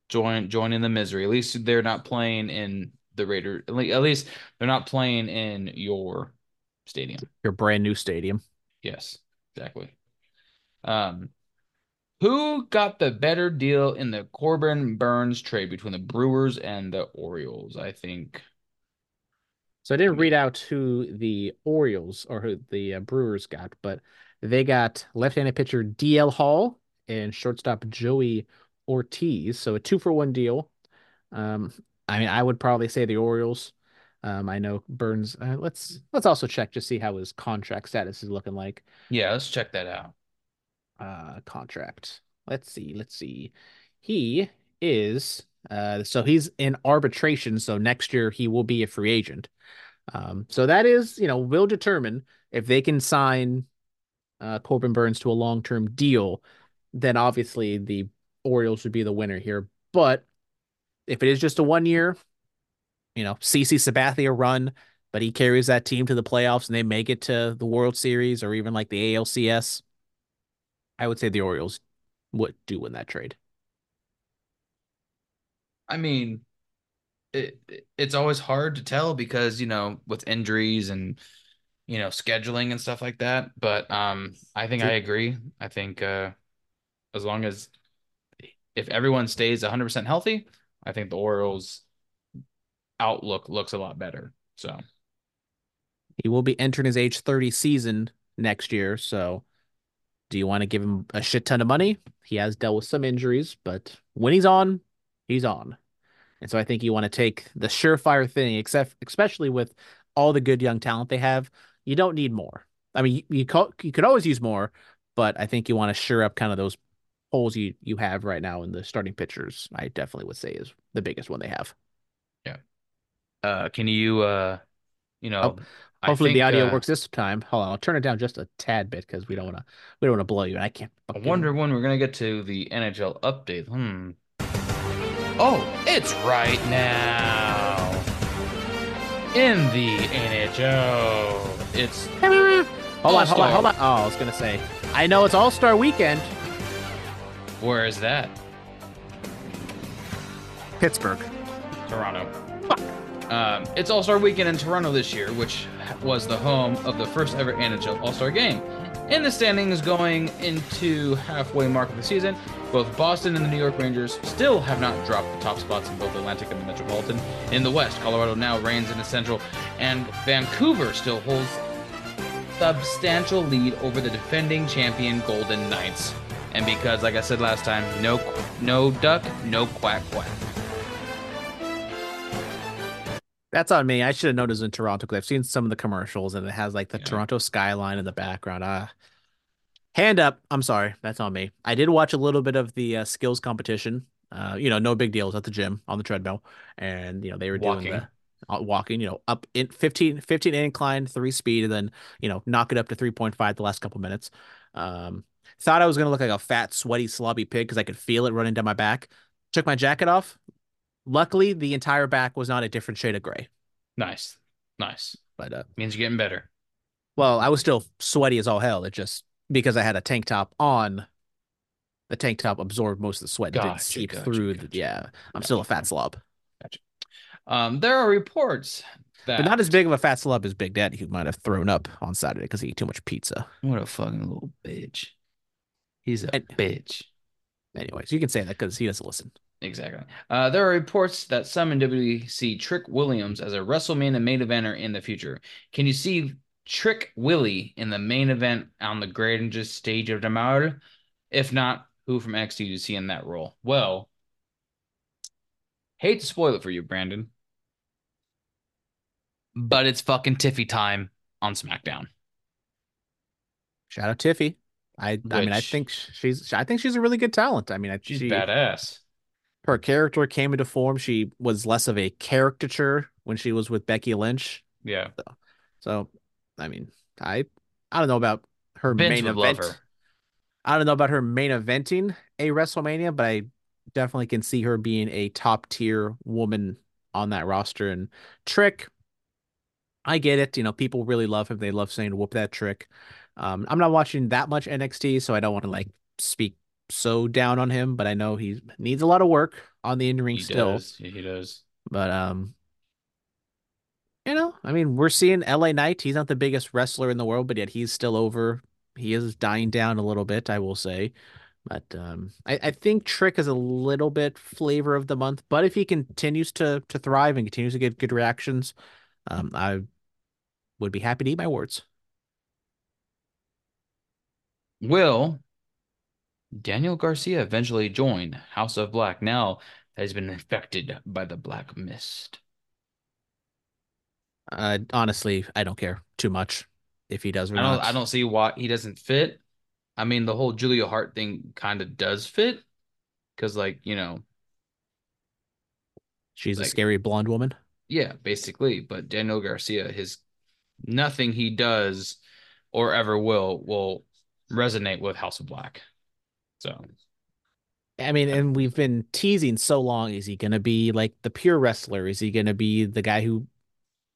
join join in the misery. At least they're not playing in the Raider. At least they're not playing in your stadium. Your brand new stadium. Yes, exactly. Um, who got the better deal in the Corbin Burnes trade between the Brewers and the Orioles? I think. So I didn't read out who the Orioles or who the uh, Brewers got, but they got left-handed pitcher DL Hall and shortstop Joey Ortiz. So a two for one deal. Um, I mean, I would probably say the Orioles. Um, I know Burnes. Uh, let's let's also check to see how his contract status is looking like. Yeah, let's check that out. Uh, contract. Let's see. Let's see. He is uh, so he's in arbitration. So next year he will be a free agent. Um, so that is, you know, will determine if they can sign uh, Corbin Burnes to a long term deal. Then obviously the Orioles should be the winner here. But if it is just a one year, you know, CC Sabathia run, but he carries that team to the playoffs and they make it to the World Series or even like the ALCS, I would say the Orioles would do win that trade. I mean, it it's always hard to tell because, you know, with injuries and you know, scheduling and stuff like that, but um I think I agree. I think uh as long as if everyone stays 100% healthy, I think the Orioles outlook looks a lot better. So, He will be entering his age 30 season next year. So, do you want to give him a shit ton of money? He has dealt with some injuries, but when he's on, he's on. And so I think you want to take the surefire thing, except especially with all the good young talent they have. You don't need more. I mean, you you, co- you could always use more, but I think you want to sure up kind of those holes you you have right now in the starting pitchers. I definitely would say is the biggest one they have. Yeah. Uh can you uh you know, I Hopefully the think, audio uh, works this time. Hold on, I'll turn it down just a tad bit because we don't want to we don't want to blow you. And I can't. I wonder when we're gonna get to the NHL update. Hmm. Oh, it's right now. In the NHL. It's Hold on, hold on, hold on. Oh, I was gonna say, I know it's All Star Weekend. Where is that? Pittsburgh. Toronto. Um, it's All Star Weekend in Toronto this year, which was the home of the first ever NHL All Star Game. In the standings going into halfway mark of the season, both Boston and the New York Rangers still have not dropped the top spots in both Atlantic and the Metropolitan. In the West, Colorado now reigns in the Central, and Vancouver still holds substantial lead over the defending champion Golden Knights. And because, like I said last time, no no duck, no quack quack. That's on me. I should have known it was in Toronto because I've seen some of the commercials and it has like the Yeah. Toronto skyline in the background. Ah, hand up. I'm sorry. That's on me. I did watch a little bit of the uh, skills competition. Uh, you know, no big deals at the gym on the treadmill, and you know they were Walking. doing the uh, walking. You know, up in 15, 15 incline, three speed, and then you know knock it up to three point five the last couple minutes. Um, thought I was gonna look like a fat, sweaty, slobby pig because I could feel it running down my back. Took my jacket off. Luckily, the entire back was not a different shade of gray. Nice, nice. But uh, Means you're getting better. well, I was still sweaty as all hell. It just because I had a tank top on, the tank top absorbed most of the sweat. It didn't seep gotcha, through. gotcha. The, yeah, I'm still a fat slob, Um, there are reports that but not as big of a fat slob as Big Daddy, who might have thrown up on Saturday because he ate too much pizza. What a fucking little bitch. He's a And- bitch. Anyways, you can say that because he doesn't listen. Exactly. Uh, there are reports that some in WWE see Trick Williams as a WrestleMania main eventer in the future. Can you see Trick Willie in the main event on the grandest stage of the world? If not, who from NXT do you see in that role? Well, hate to spoil it for you, Brandon, but it's fucking Tiffy time on SmackDown. Shout out Tiffy. I I mean I think she's I think she's a really good talent. I mean I, She's she, badass. her character came into form. She was less of a caricature when she was with Becky Lynch. Yeah. So I mean I I don't know about her Vince main event. her. I don't know about her main eventing a WrestleMania, but I definitely can see her being a top tier woman on that roster. And Trick, I get it. You know, people really love him. They love saying whoop that trick. Um, I'm not watching that much NXT, so I don't want to like speak so down on him, but I know he needs a lot of work on the in ring still. does. He does. But um, you know, I mean, we're seeing LA Knight. He's not the biggest wrestler in the world, but yet he's still over. He is dying down a little bit, I will say. But um, I, I think Trick is a little bit flavor of the month. But if he continues to to thrive and continues to get good reactions, um, I would be happy to eat my words. Will Daniel Garcia eventually join House of Black now that he's been infected by the Black Mist. Uh, honestly, I don't care too much if he does or I don't not. I don't see why he doesn't fit. I mean, the whole Julia Hart thing kind of does fit because, like, you know, She's a scary blonde woman. yeah, basically. But Daniel Garcia, his nothing he does or ever will will resonate with House of Black. So I mean, and we've been teasing so long. Is he going to be like the pure wrestler? Is he going to be the guy who,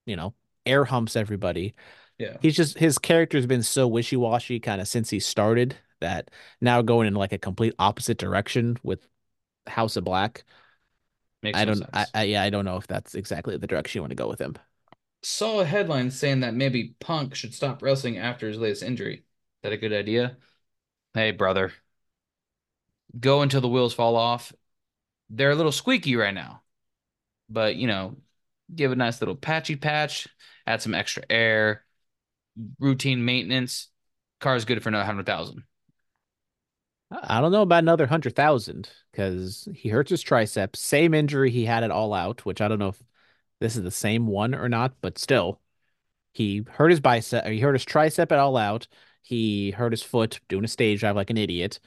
you know, air humps everybody? yeah, He's just his character's been so wishy-washy kind of since he started that now going in like a complete opposite direction with House of Black. makes I don't, I. I, yeah, I don't know if that's exactly the direction you want to go with him. Saw a headline saying that maybe Punk should stop wrestling after his latest injury. That a good idea? Hey, brother, go until the wheels fall off. They're a little squeaky right now, but you know, give a nice little patchy patch, add some extra air, routine maintenance. Car's good for another hundred thousand. I don't know about another hundred thousand because he hurts his tricep. Same injury he had it All Out, which I don't know if this is the same one or not, but still, he hurt his bicep. He hurt his tricep at All Out. He hurt his foot doing a stage drive like an idiot.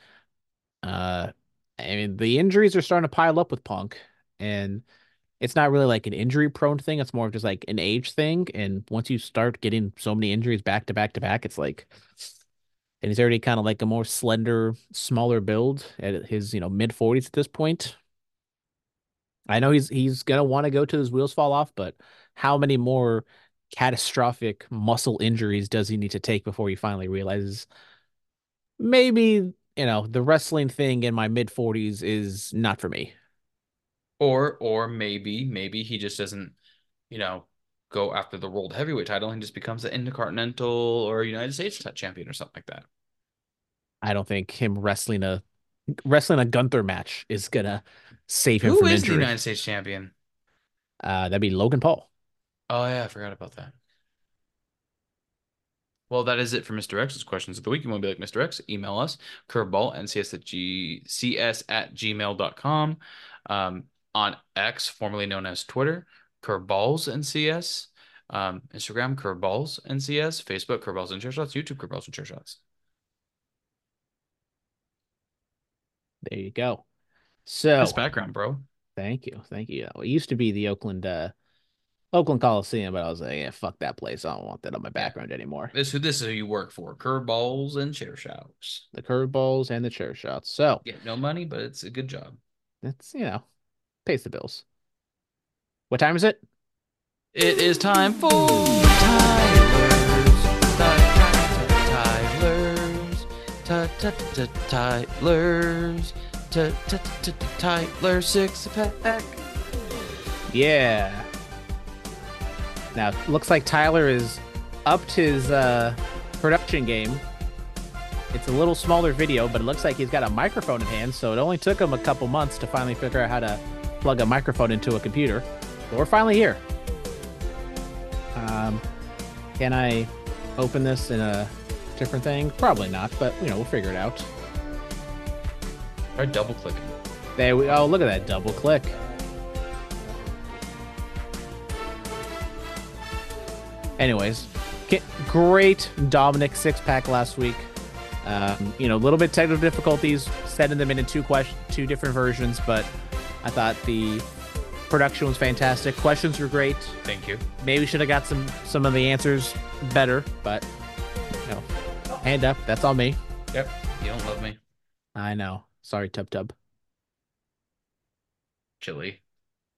Uh, I mean, the injuries are starting to pile up with Punk, and it's not really like an injury prone thing. It's more of just like an age thing. And once you start getting so many injuries back to back to back, it's like, and he's already kind of like a more slender, smaller build at his, you know, mid 40s at this point. I know he's he's gonna want to go to his wheels fall off, but how many more catastrophic muscle injuries does he need to take before he finally realizes maybe, you know, the wrestling thing in my mid 40s is not for me? Or, or maybe, maybe he just doesn't, you know, go after the world heavyweight title and just becomes an intercontinental or United States champion or something like that. I don't think him wrestling a wrestling a Gunther match is gonna save him Who from is the. United States champion? Uh, that'd be Logan Paul. Oh yeah, I forgot about that. Well, that is it for Mr. X's questions of the week. You want to be like Mr. X, email us, curveball, ncs at, g, cs at gmail.com. Um, on X, formerly known as Twitter, curveballs NCS. Um, Instagram, curveballs NCS. Facebook, curveballs and chair shots. YouTube, curveballs and chair shots. There you go. So Nice background, bro. thank you, thank you. It used to be the Oakland uh Oakland Coliseum, but I was like, yeah, fuck that place. I don't want that on my background anymore. This who this is who you work for. Curveballs and chair shots. The curveballs and the chair shots. So Get no money, but it's a good job. that's you know, pays the bills. What time is it? It is time for Tyler's. Tyler's. Tyler's. Tyler's six pack. Yeah. Now it looks like Tyler has upped his uh production game. It's a little smaller video, but it looks like he's got a microphone in hand, so it only took him a couple months to finally figure out how to plug a microphone into a computer. But we're finally here. Um can I open this in a different thing? Probably not, but you know, we'll figure it out. Try double clicking. There we oh look at that double click. Anyways, great Dominic six pack last week. Um, you know, a little bit technical difficulties, setting them into two question, two different versions, but I thought the production was fantastic. Questions were great. Thank you. Maybe should have got some some of the answers better, but you know, hand up. That's all me. Yep. You don't love me. I know. Sorry, Tub Tub. Chili.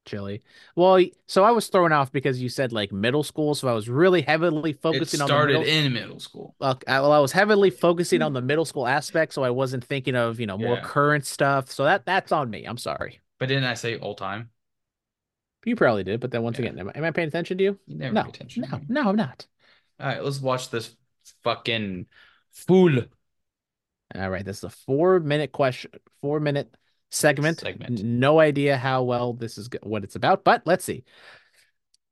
Chili. Well, so I was thrown off because you said like middle school, so I was really heavily It focusing on the started middle. in middle school. Well, I, well, I was heavily focusing on hmm. the middle school aspect, so I wasn't thinking of you know more Yeah. current stuff. So that that's on me. I'm sorry. But didn't I say all time? You probably did, but then once Yeah. again, am I, am I paying attention to you? You never No, pay attention. no, no, I'm not. All right, let's watch this fucking fool. All right, this is a four minute question, four minute segment. Segment. No idea how well this is what it's about, but let's see.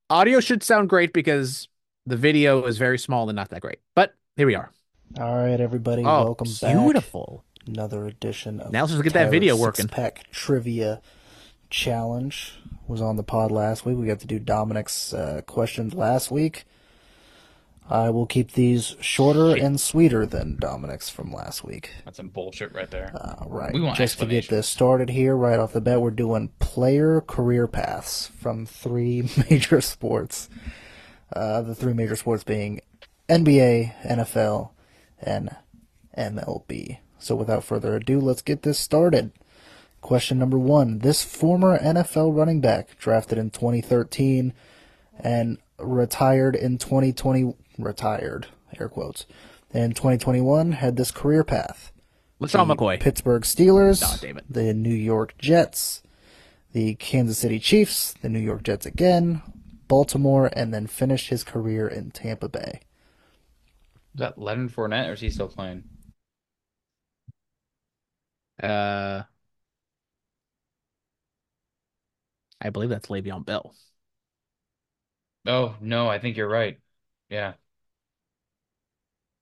Audio should sound great because the video is very small and not that great. But here we are. All right, everybody, Oh, welcome back. beautiful. another edition of Now let's just get that video working. Pack Trivia Challenge was on the pod last week. We got to do Dominic's uh, questions last week. I will keep these shorter and sweeter than Dominic's from last week. That's some bullshit right there. Uh, right. We want Just to get this started here, right off the bat, we're doing player career paths from three *laughs* major sports. Uh, the three major sports being NBA, NFL, and MLB. So without further ado, let's get this started. Question number one. This former NFL running back, drafted in 2013 and retired in 2020, retired, air quotes, in 2021, had this career path. LeSean The McCoy. Pittsburgh Steelers, Nah, damn it. the New York Jets, the Kansas City Chiefs, the New York Jets again, Baltimore, and then finished his career in Tampa Bay. Is that Leonard Fournette or is he still playing? Uh, I believe that's Le'Veon Bell. Oh, no, I think you're right. Yeah.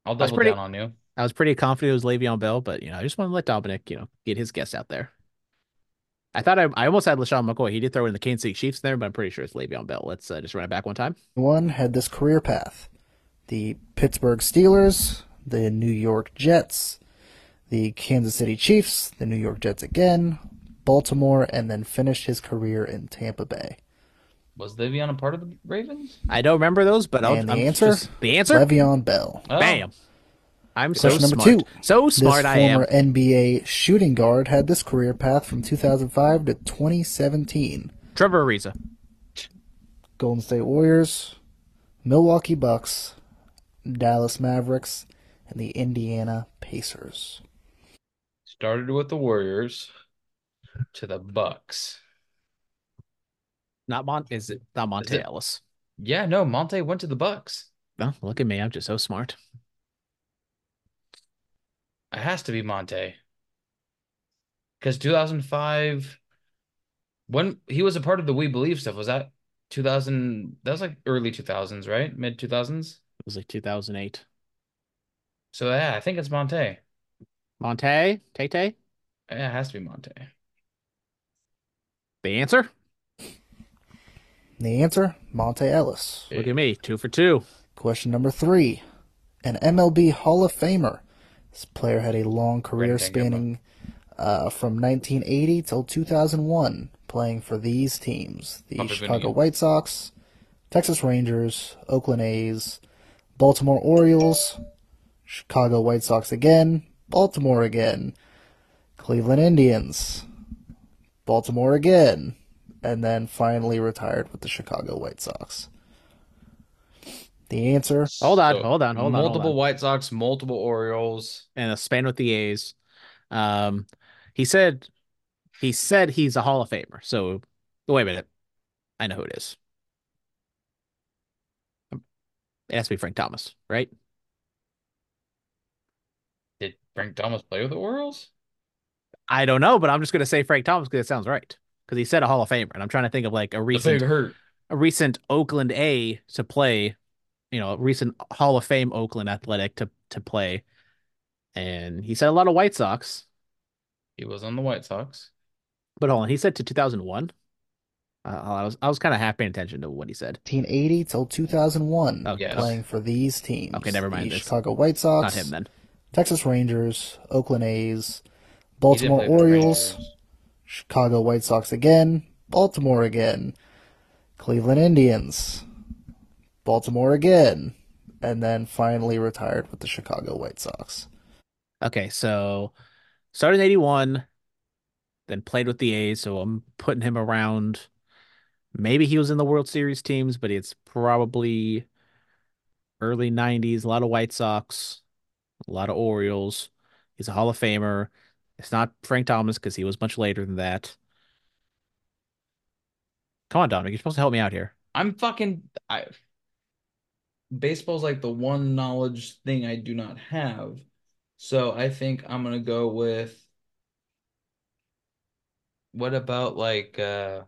I'll double pretty- down on you. I was pretty confident it was Le'Veon Bell, but you know, I just want to let Dominic, you know, get his guess out there. I thought I, I almost had LeSean McCoy. He did throw in the Kansas City Chiefs there, but I'm pretty sure it's Le'Veon Bell. Let's uh, just run it back one time. One had this career path. The Pittsburgh Steelers, the New York Jets, the Kansas City Chiefs, the New York Jets again, Baltimore, and then finished his career in Tampa Bay. Was Le'Veon a part of the Ravens? I don't remember those, but I'll, And the I'm answer? just- the answer, Le'Veon Bell. Oh, bam. I'm so number smart. two. So This smart I am. former NBA shooting guard had this career path from 2005 to 2017. Trevor Ariza. Golden State Warriors, Milwaukee Bucks, Dallas Mavericks, and the Indiana Pacers. Started with the Warriors to the Bucks. Not Mon. Is it not Monta it- Ellis? Yeah, no, Monta went to the Bucks. No, look at me. I'm just so smart. It has to be Monta. Because 2005, when he was a part of the We Believe stuff, was that 2000? That was like early 2000s, right? Mid 2000s? It was like 2008. So yeah, I think it's Monta. Monta, Tay Tay. Yeah, it has to be Monta. The answer? The answer, Monta Ellis. Look at me, two for two. Question number three. An MLB Hall of Famer. This player had a long career spanning uh, from 1980 till 2001, playing for these teams the Bumper Chicago Vinny. White Sox, Texas Rangers, Oakland A's, Baltimore Orioles, Chicago White Sox again, Baltimore again, Cleveland Indians, Baltimore again, and then finally retired with the Chicago White Sox. The answer Hold on, So, hold on, hold on, hold Multiple on. White Sox, multiple Orioles. And a span with the A's. Um, he said, he said he's a Hall of Famer. So, wait a minute. I know who it is. It has to be Frank Thomas, right? Did Frank Thomas play with the Orioles? I don't know, but I'm just gonna say Frank Thomas because it sounds right. Because he said a Hall of Famer, and I'm trying to think of like a recent hurt. a recent Oakland A to play, you know, a recent Hall of Fame Oakland Athletic to to play. And he said a lot of White Sox, He was on the White Sox. but hold on, he said to 2001. Uh, I was I was kind of half paying attention to what he said. 1980 till 2001, Okay, Yes. playing for these teams. Okay, never mind The this. Chicago White Sox, Not him then. Texas Rangers, Oakland A's, Baltimore play the Orioles, Rangers. Chicago White Sox again, Baltimore again, Cleveland Indians, Baltimore again, and then finally retired with the Chicago White Sox. Okay, so started in 81, then played with the A's, so I'm putting him around. Maybe he was in the World Series teams, but it's probably early 90s, a lot of White Sox, a lot of Orioles. He's a Hall of Famer. It's not Frank Thomas because he was much later than that. Come on, Dominic, you're supposed to help me out here. I'm fucking I baseball's like the one knowledge thing I do not have. So I think I'm gonna go with what about like uh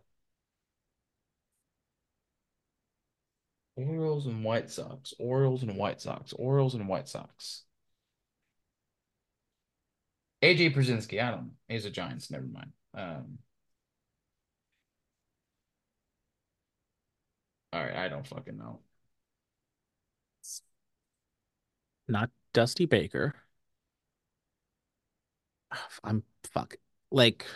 Orioles and White Sox, Orioles and White Sox, Orioles and White Sox. AJ Pierzynski. I don't know. He's a Giants. Never mind. Um, all right, I don't fucking know. Not Dusty Baker. I'm fuck. Like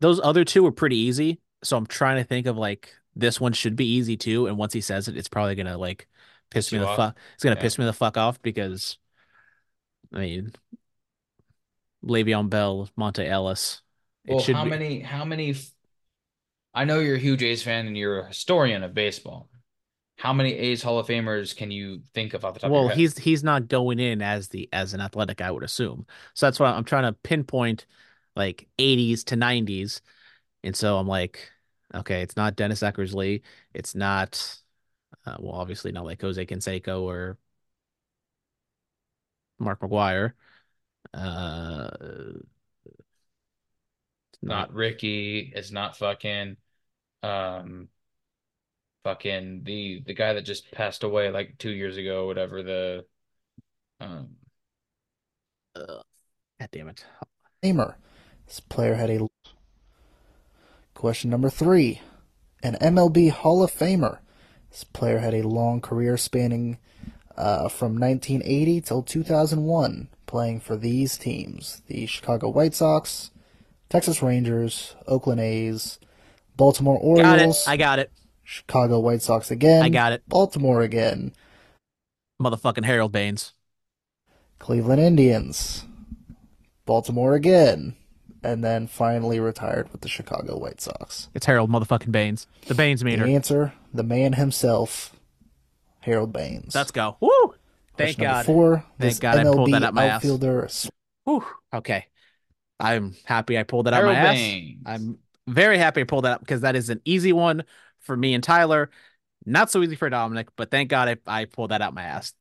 those other two were pretty easy. So I'm trying to think of like this one should be easy too. And once he says it, it's probably gonna like piss me the fuck. It's gonna Yeah. piss me the fuck off because I mean Le'Veon Bell, Monta Ellis. It Well, how be many? How many? I know you're a huge A's fan and you're a historian of baseball. How many A's Hall of Famers can you think of off the top well, of your head? he's he's not going in as the as an athletic, I would assume. So that's why I'm trying to pinpoint like 80s to 90s. And so I'm like, okay, it's not Dennis Eckersley. It's not uh, well, obviously not like Jose Canseco or Mark McGwire. Uh it's not not Ricky. It's not fucking um fucking the the guy that just passed away like two years ago, whatever the um uh, God damn it. Famer. This player had a. Question number three. An MLB Hall of Famer. This player had a long career spanning uh, from 1980 till 2001, playing for these teams the Chicago White Sox, Texas Rangers, Oakland A's, Baltimore Got it. Orioles, I got it. Chicago White Sox again, I got it. Baltimore again, Motherfucking Harold Baines. Cleveland Indians, Baltimore again, and then finally retired with the Chicago White Sox. It's Harold motherfucking Baines. The Baines meter. The answer, the man himself, Harold Baines. Let's go. Woo! Thank Question God. Four, Thank this God I pulled MLB that out my ass. outfielder Whew. Okay. I'm happy I pulled that out Harold my ass. I'm very happy I pulled that up because that is an easy one for me and Tyler. Not so easy for Dominic, but thank God I, I pulled that out my ass.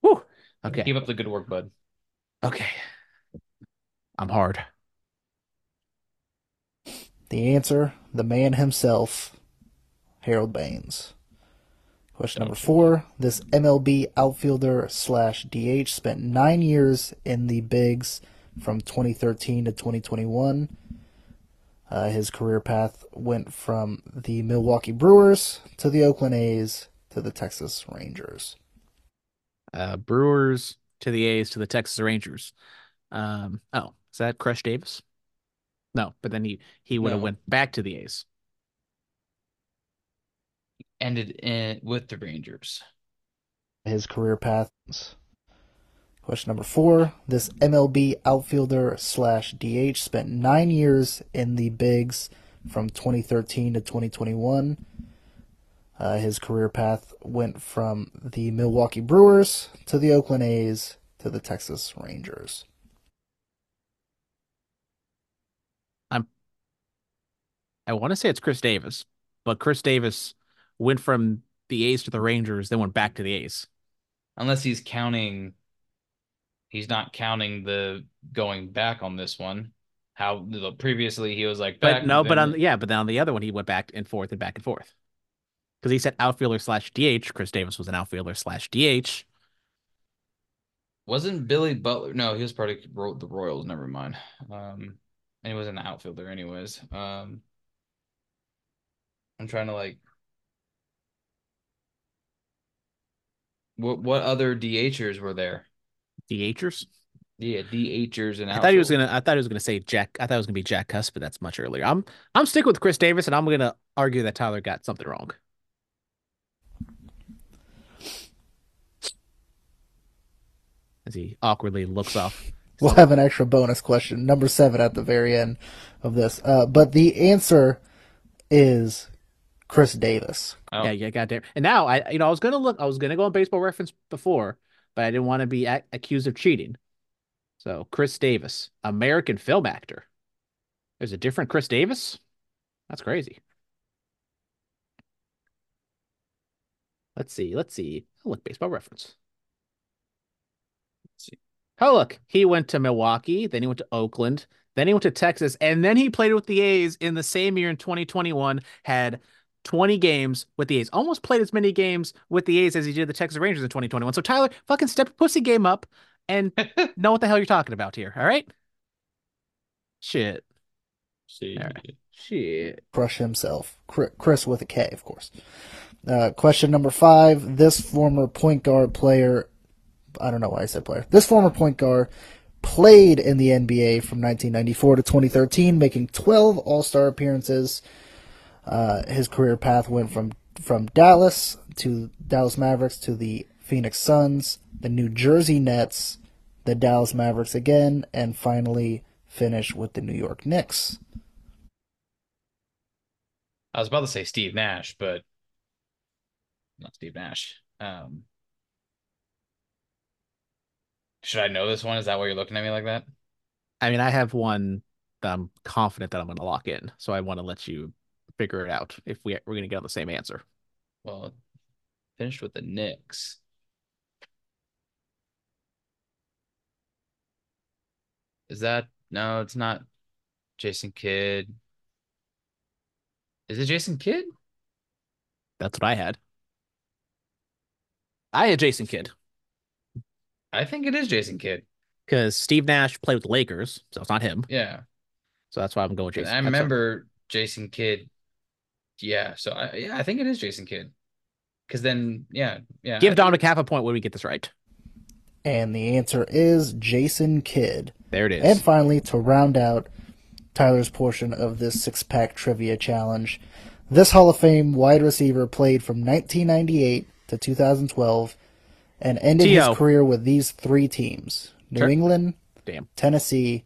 Whew. Okay. Keep up the good work, bud. Okay. I'm hard. The answer, the man himself, Harold Baines. Question number four. This MLB outfielder slash DH spent nine years in the Bigs from 2013 to 2021. Uh, his career path went from the Milwaukee Brewers to the Oakland A's to the Texas Rangers. Uh Brewers to the A's to the Texas Rangers. Um oh, is that Crush Davis? No, but then he he would have No. went back to the A's. Ended in with the Rangers. his career paths. Question number four. This MLB outfielder slash DH spent nine years in the Bigs from 2013 to 2021. Uh, his career path went from the Milwaukee Brewers to the Oakland A's to the Texas Rangers. I want to say it's Chris Davis, but Chris Davis went from the A's to the Rangers, then went back to the A's. Unless he's counting he's not counting the going back on this one. How the, previously he was like But no, but then- on yeah, but then on the other one he went back and forth and back and forth. Because he said outfielder slash DH. Chris Davis was an outfielder slash DH. wasn't Billy Butler. No, he was part of Ro- the Royals. Never mind. Um, and he was an outfielder, anyways. Um, I'm trying to like. What what other DHers were there? DHers. Yeah, DHers and I thought he was gonna. I thought he was gonna say Jack. I thought it was gonna be Jack Cust, but that's much earlier. I'm I'm sticking with Chris Davis, and I'm gonna argue that Tyler got something wrong. As he awkwardly looks off. *laughs* We'll have an extra bonus question, number seven, at the very end of this. Uh, but the answer is Chris Davis. Oh, Yeah, yeah, goddamn. And now I, you know, I was gonna look. I was gonna go on Baseball Reference before, but I didn't want to be ac accused of cheating. So Chris Davis, American film actor. There's a different Chris Davis. That's crazy. Let's see. Let's see. Oh, look, Baseball Reference. Let's see. Oh, look, he went to Milwaukee, then he went to Oakland, then he went to Texas, and then he played with the A's in the same year in 2021. Had 20 games with the A's. Almost played as many games with the A's as he did the Texas Rangers in 2021. So Tyler, fucking step your pussy game up and *laughs* know what the hell you're talking about here. All right. Shit. See, All right. Shit. Crush himself. Chris with a K, of course. Uh, question number five. This former point guard player, I don't know why I said player. This former point guard played in the NBA from 1994 to 2013, making 12 All Star appearances. Uh, his career path went from from Dallas to Dallas Mavericks to the Phoenix Suns, the New Jersey Nets, the Dallas Mavericks again, and finally finished with the New York Knicks. I was about to say Steve Nash, but not Steve Nash. Um, should I know this one? Is that why you're looking at me like that? I mean, I have one that I'm confident that I'm going to lock in, so I want to let you figure it out if we we're going to get on the same answer. Well, finished with the Knicks. Is that no? It's not Jason Kidd. Is it Jason Kidd? That's what I had. I had Jason Kidd I think it is Jason Kidd. because Steve Nash played with the Lakers, so it's not him. Yeah, So that's why I'm going with Jason. I remember Jason Kidd. Yeah, so I yeah I think it is Jason Kidd. Because then yeah yeah Give I- Dominic half a point when we get this right. And the answer is Jason Kidd. There it is. And finally, to round out Tyler's portion of this six pack trivia challenge, this Hall of Fame wide receiver played from 1998 to 2012 and ended T.O. his career with these three teams New Sure. England, Damn. Tennessee,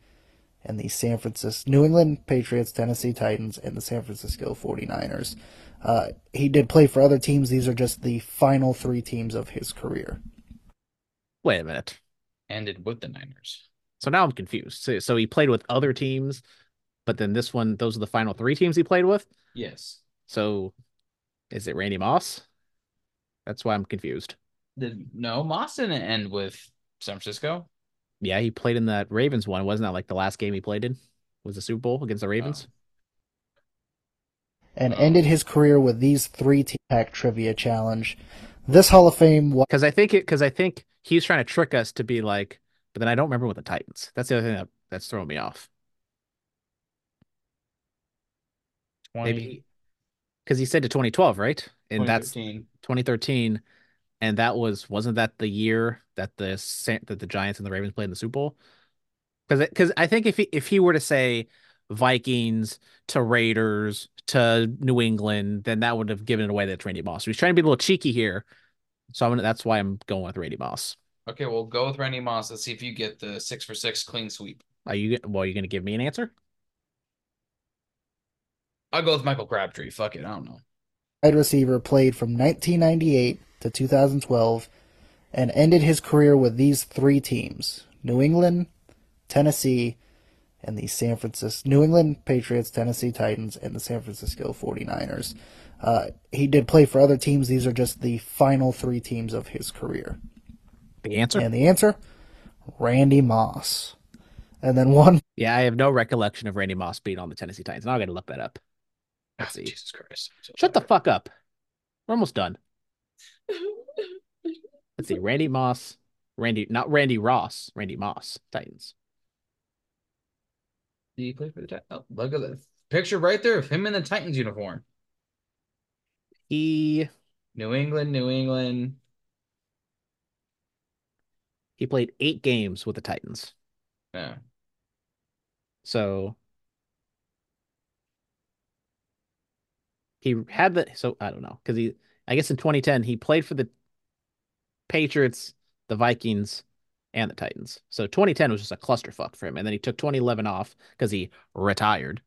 and the San Francisco New England Patriots, Tennessee Titans, and the San Francisco 49ers. Uh, he did play for other teams. These are just the final three teams of his career. Wait a minute. ended with the Niners. So now I'm confused. So, so he played with other teams, but then this one, those are the final three teams he played with. Yes. So is it Randy Moss? That's why I'm confused. Did no Moss didn't end with San Francisco? Yeah, he played in that Ravens one. Wasn't that like the last game he played in? Was the Super Bowl against the uh. Ravens? And Oh. ended his career with these three T pack trivia challenge. This Hall of Fame wi- Because I think it. Because I think he's trying to trick us to be like. But then I don't remember with the Titans. That's the other thing that, that's throwing me off. 20, Maybe because he said to 2012, right? And that's 2013. 2013, and that was wasn't that the year that the that the Giants and the Ravens played in the Super Bowl? Because because I think if he if he were to say Vikings to Raiders to New England, then that would have given it away that it's Randy Moss. So he's trying to be a little cheeky here, so I'm gonna, that's why I'm going with Randy Moss. Okay, well go with Randy Moss. Let's see if you get the six for six clean sweep. Are you well? Are you gonna give me an answer? I'll go with Michael Crabtree. Fuck it, I don't know. wide receiver played from 1998 to 2012 and ended his career with these three teams New England, Tennessee, and the San Francisco New England Patriots, Tennessee Titans, and the San Francisco 49ers. Uh, he did play for other teams. These are just the final three teams of his career. The answer? And the answer Randy Moss. And then one *laughs* Yeah, I have no recollection of Randy Moss being on the Tennessee Titans. Now I gotta look that up. Let's see. Ah, Jesus Christ. Shut the fuck up. We're almost done. Let's see. Randy Moss. Randy, not Randy Ross. Randy Moss. Titans. Did he play for the Titans? Oh, look at the picture right there of him in the Titans uniform. He New England, New England. he played eight games with the Titans. Yeah. So he had the so I don't know because he I guess in 2010 he played for the Patriots, the Vikings, and the Titans. So 2010 was just a clusterfuck for him, and then he took 2011 off because he retired,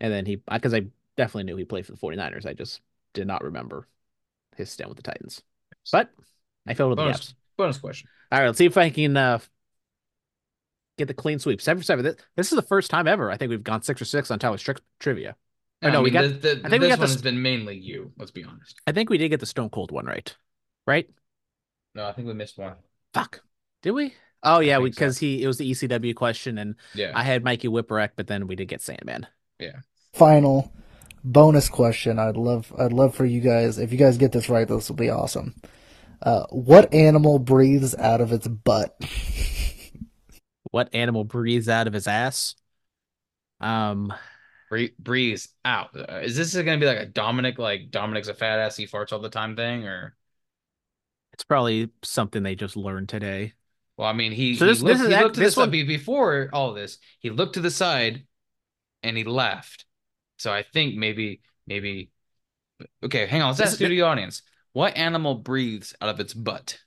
and then he because I definitely knew he played for the 49ers. I just did not remember his stint with the Titans, but I filled the Bonus, gaps. bonus question. All right, let's see if I can uh, get the clean sweep. Seven for seven. This, this is the first time ever I think we've gone six or six on Tyler's trick trivia. Oh, no, I we mean, got- the, the, I think we this got one the- has been mainly you. Let's be honest. I think we did get the Stone Cold one right, right? No, I think we missed one. Fuck, did we? Oh yeah, think so. because he it was the ECW question, and Yeah. I had Mikey Whipwreck, but then we did get Sandman. Yeah. Final bonus question. I'd love I'd love for you guys if you guys get this right, this will be awesome. Uh, what animal breathes out of its butt? *laughs* What animal breathes out of his ass? Um, Bree- breeze out. Uh, Is this gonna be like a Dominic, like Dominic's a fat ass, he farts all the time thing, or? it's probably something they just learned today. Well, I mean, he, So he this- looked, this is he act- looked to this one- be- before all this. He looked to the side, and he laughed. So I think maybe, maybe. Okay, hang on. Let's This ask the audience. What animal breathes out of its butt?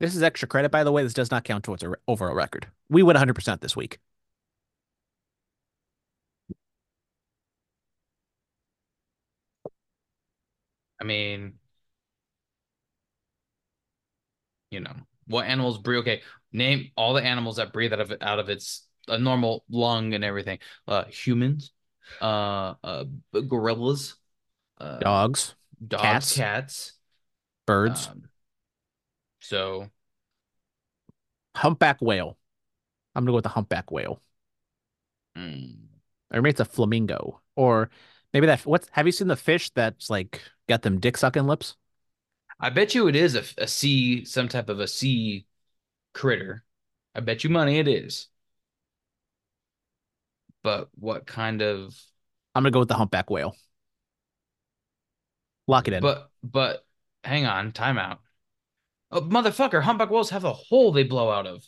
This is extra credit, by the way. This does not count towards our overall record. We win 100% this week. I mean, you know, what animals breathe? Okay, name all the animals that breathe out of out of its a normal lung and everything. Uh, humans, uh, uh, gorillas, uh, Dogs, dogs, cats, cats, birds, um, so humpback whale. I'm gonna go with the humpback whale. mm, Or maybe it's a flamingo. Or maybe that what's have you seen the fish that's like got them dick sucking lips? I bet you it is a, a sea, some type of a sea critter. I bet you money it is. But what kind of? I'm gonna go with the humpback whale. Lock it in. But but hang on, timeout. Oh, motherfucker, humpback whales have a hole they blow out of.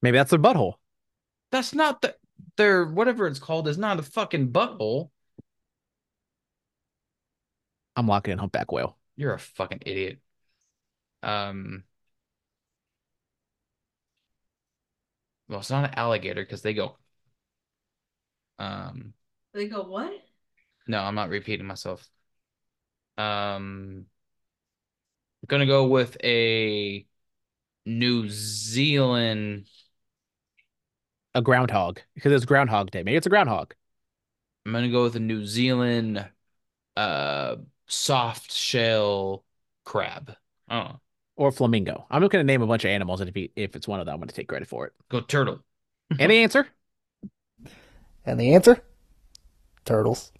maybe that's their butthole. That's not the their whatever it's called is not a fucking butthole. I'm locking in humpback whale. You're a fucking idiot. Um. Well, it's not an alligator because they go. Um. They go, what? No, I'm not repeating myself. Um, I'm gonna go with a New Zealand. A groundhog. Because it's groundhog day. Maybe it's a groundhog. I'm gonna go with a New Zealand, uh, soft shell crab. Oh, Or flamingo. I'm not gonna name a bunch of animals, and if he, if it's one of them, I'm gonna take credit for it. go turtle. *laughs* Any answer? And the answer? Turtles.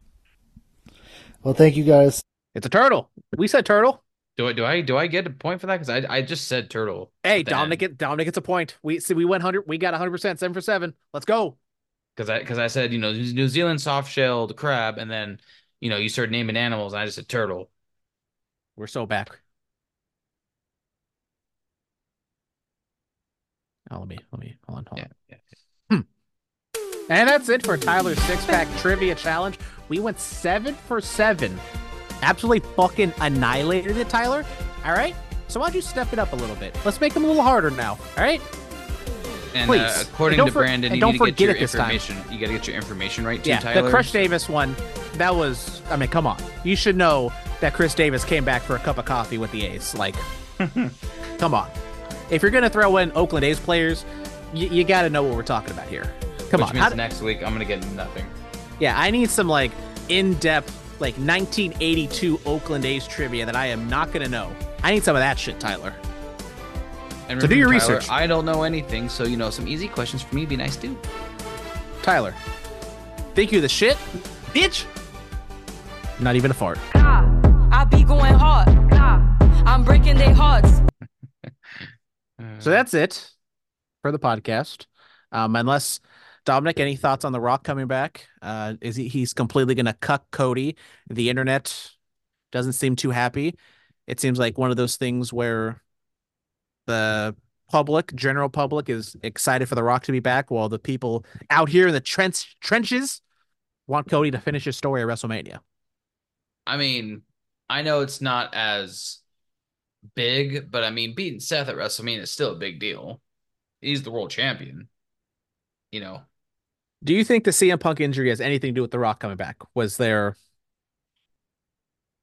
Well, thank you guys. It's a turtle. We said turtle. Do I do I do I get a point for that? Because I I just said turtle. Hey, Dominic, end. get, Dominic gets a point. We see we went hundred. We got hundred percent, seven for seven. Let's go. Because I because I said you know New Zealand soft shelled crab, and then you know you started naming animals, and I just said turtle. We're so back. Oh, let me let me hold on, hold Yeah, on. yeah. Hmm. And that's it for Tyler's six pack trivia challenge. We went seven for seven. Absolutely fucking annihilated it, Tyler. All right. So why don't you step it up a little bit? Let's make them a little harder now. All right. And Please. uh, according And don't to Brandon, and you don't need to get forget your it this time. information. You got to get your information right too, yeah. Tyler. The Crush Davis one, that was. I mean, come on. You should know that Chris Davis came back for a cup of coffee with the A's. Like, *laughs* come on. If you're gonna throw in Oakland A's players, you, you got to know what we're talking about here. Come Which on. means How- next week I'm gonna get nothing. Yeah, I need some like in-depth like 1982 Oakland A's trivia that I am not gonna know. I need some of that shit, Tyler. And So do your Tyler, research. I don't know anything, so you know some easy questions for me be nice too. Tyler, think you're the shit, bitch? Not even a fart. I be going hard. I'm breaking their hearts. *laughs* So that's it for the podcast. Um, unless Dominic, any thoughts on The Rock coming back? Uh, is he he's completely gonna cuck Cody? The internet doesn't seem too happy. It seems like one of those things where the public, general public, is excited for The Rock to be back, while the people out here in the trench trenches want Cody to finish his story at WrestleMania. I mean, I know it's not as big, but I mean, beating Seth at WrestleMania is still a big deal. He's the world champion. You know, Do you think the CM Punk injury has anything to do with The Rock coming back? Was there,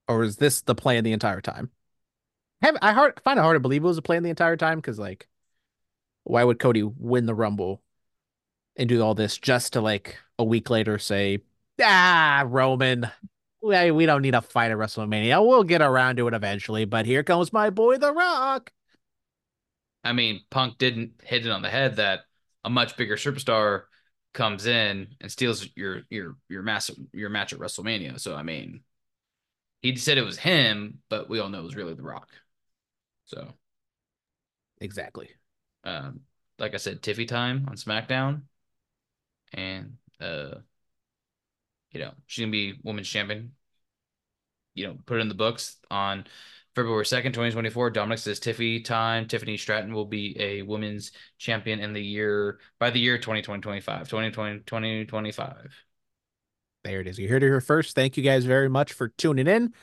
or is this the plan the entire time? I hard find it hard to believe it was a plan the entire time because like, why would Cody win the Rumble and do all this just to like a week later say, ah, Roman, we we don't need a fight at WrestleMania. We'll get around to it eventually, but here comes my boy The Rock. I mean, Punk didn't hit it on the head that a much bigger superstar comes in and steals your your your massive your match at WrestleMania. So I mean, he said it was him, but we all know it was really The Rock. So, Exactly. um, like I said, Tiffy time on SmackDown, and uh, you know she's gonna be women's champion. You know, put it in the books on February second, twenty twenty four. Dominic says Tiffy time. Tiffany Stratton will be a women's champion in the year by the year 2020 25 2020 2025. There it is. You heard it here first. Thank you guys very much for tuning in.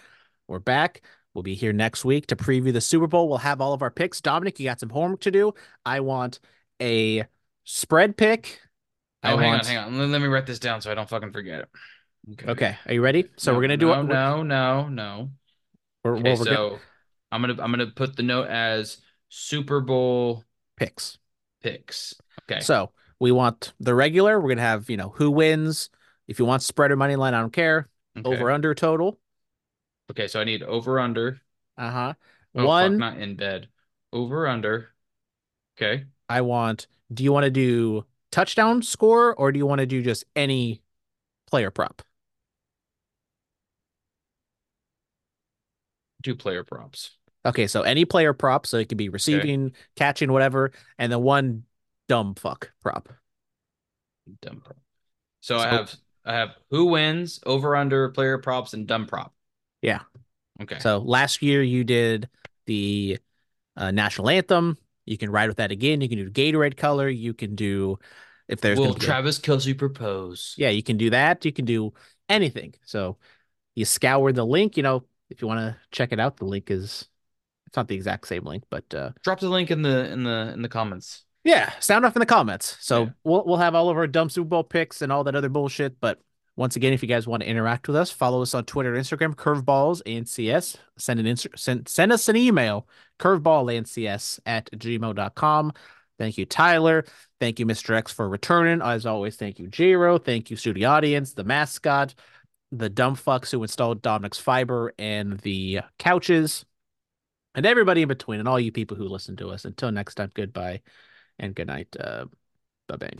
We're back. We'll be here next week to preview the Super Bowl. We'll have all of our picks. Dominic, you got some homework to do. I want a spread pick. I Oh, hang want... on, hang on. Let, me write this down so I don't fucking forget it. Okay. Okay, are you ready? So No, we're gonna do no, it. no, no, no. We're, Okay, well, we're so gonna I'm gonna I'm gonna put the note as Super Bowl picks. picks. Okay. So we want the regular. We're gonna have you know who wins. If you want spread or money line, I don't care. okay. Over under total. Okay, so I need over under. Uh huh. Oh, fuck, One. not in bed. Over under. Okay. I want. Do you want to do touchdown score or do you want to do just any player prop? Two player props. Okay, so any player prop, so it could be receiving, catching, whatever, and then one dumb fuck prop. Dumb prop. So, I have I have who wins, over under, player props, and dumb prop. Yeah. Okay. So last year you did the uh, national anthem. You can ride with that again. You can do Gatorade color. You can do if there's Will be a- Travis Kelce propose? yeah, you can do that. You can do anything. So you scour the link. You know, if you want to check it out, the link is it's not the exact same link, but uh, Drop the link in the in the in the comments. Yeah, sound off in the comments. So Yeah. we'll we'll have all of our dumb Super Bowl picks and all that other bullshit. But once again, if you guys want to interact with us, follow us on Twitter and Instagram, Curveballs and CS. Send an inst- send send us an email, curveballandcs at gmail.com. Thank you, Tyler. Thank you, Mr. X, for returning. As always, thank you, J-Ro. Thank you, studio audience, the mascot, the dumb fucks who installed Dominic's fiber and the couches, and everybody in between, and all you people who listen to us. Until next time, goodbye and good night. Uh, bye bye.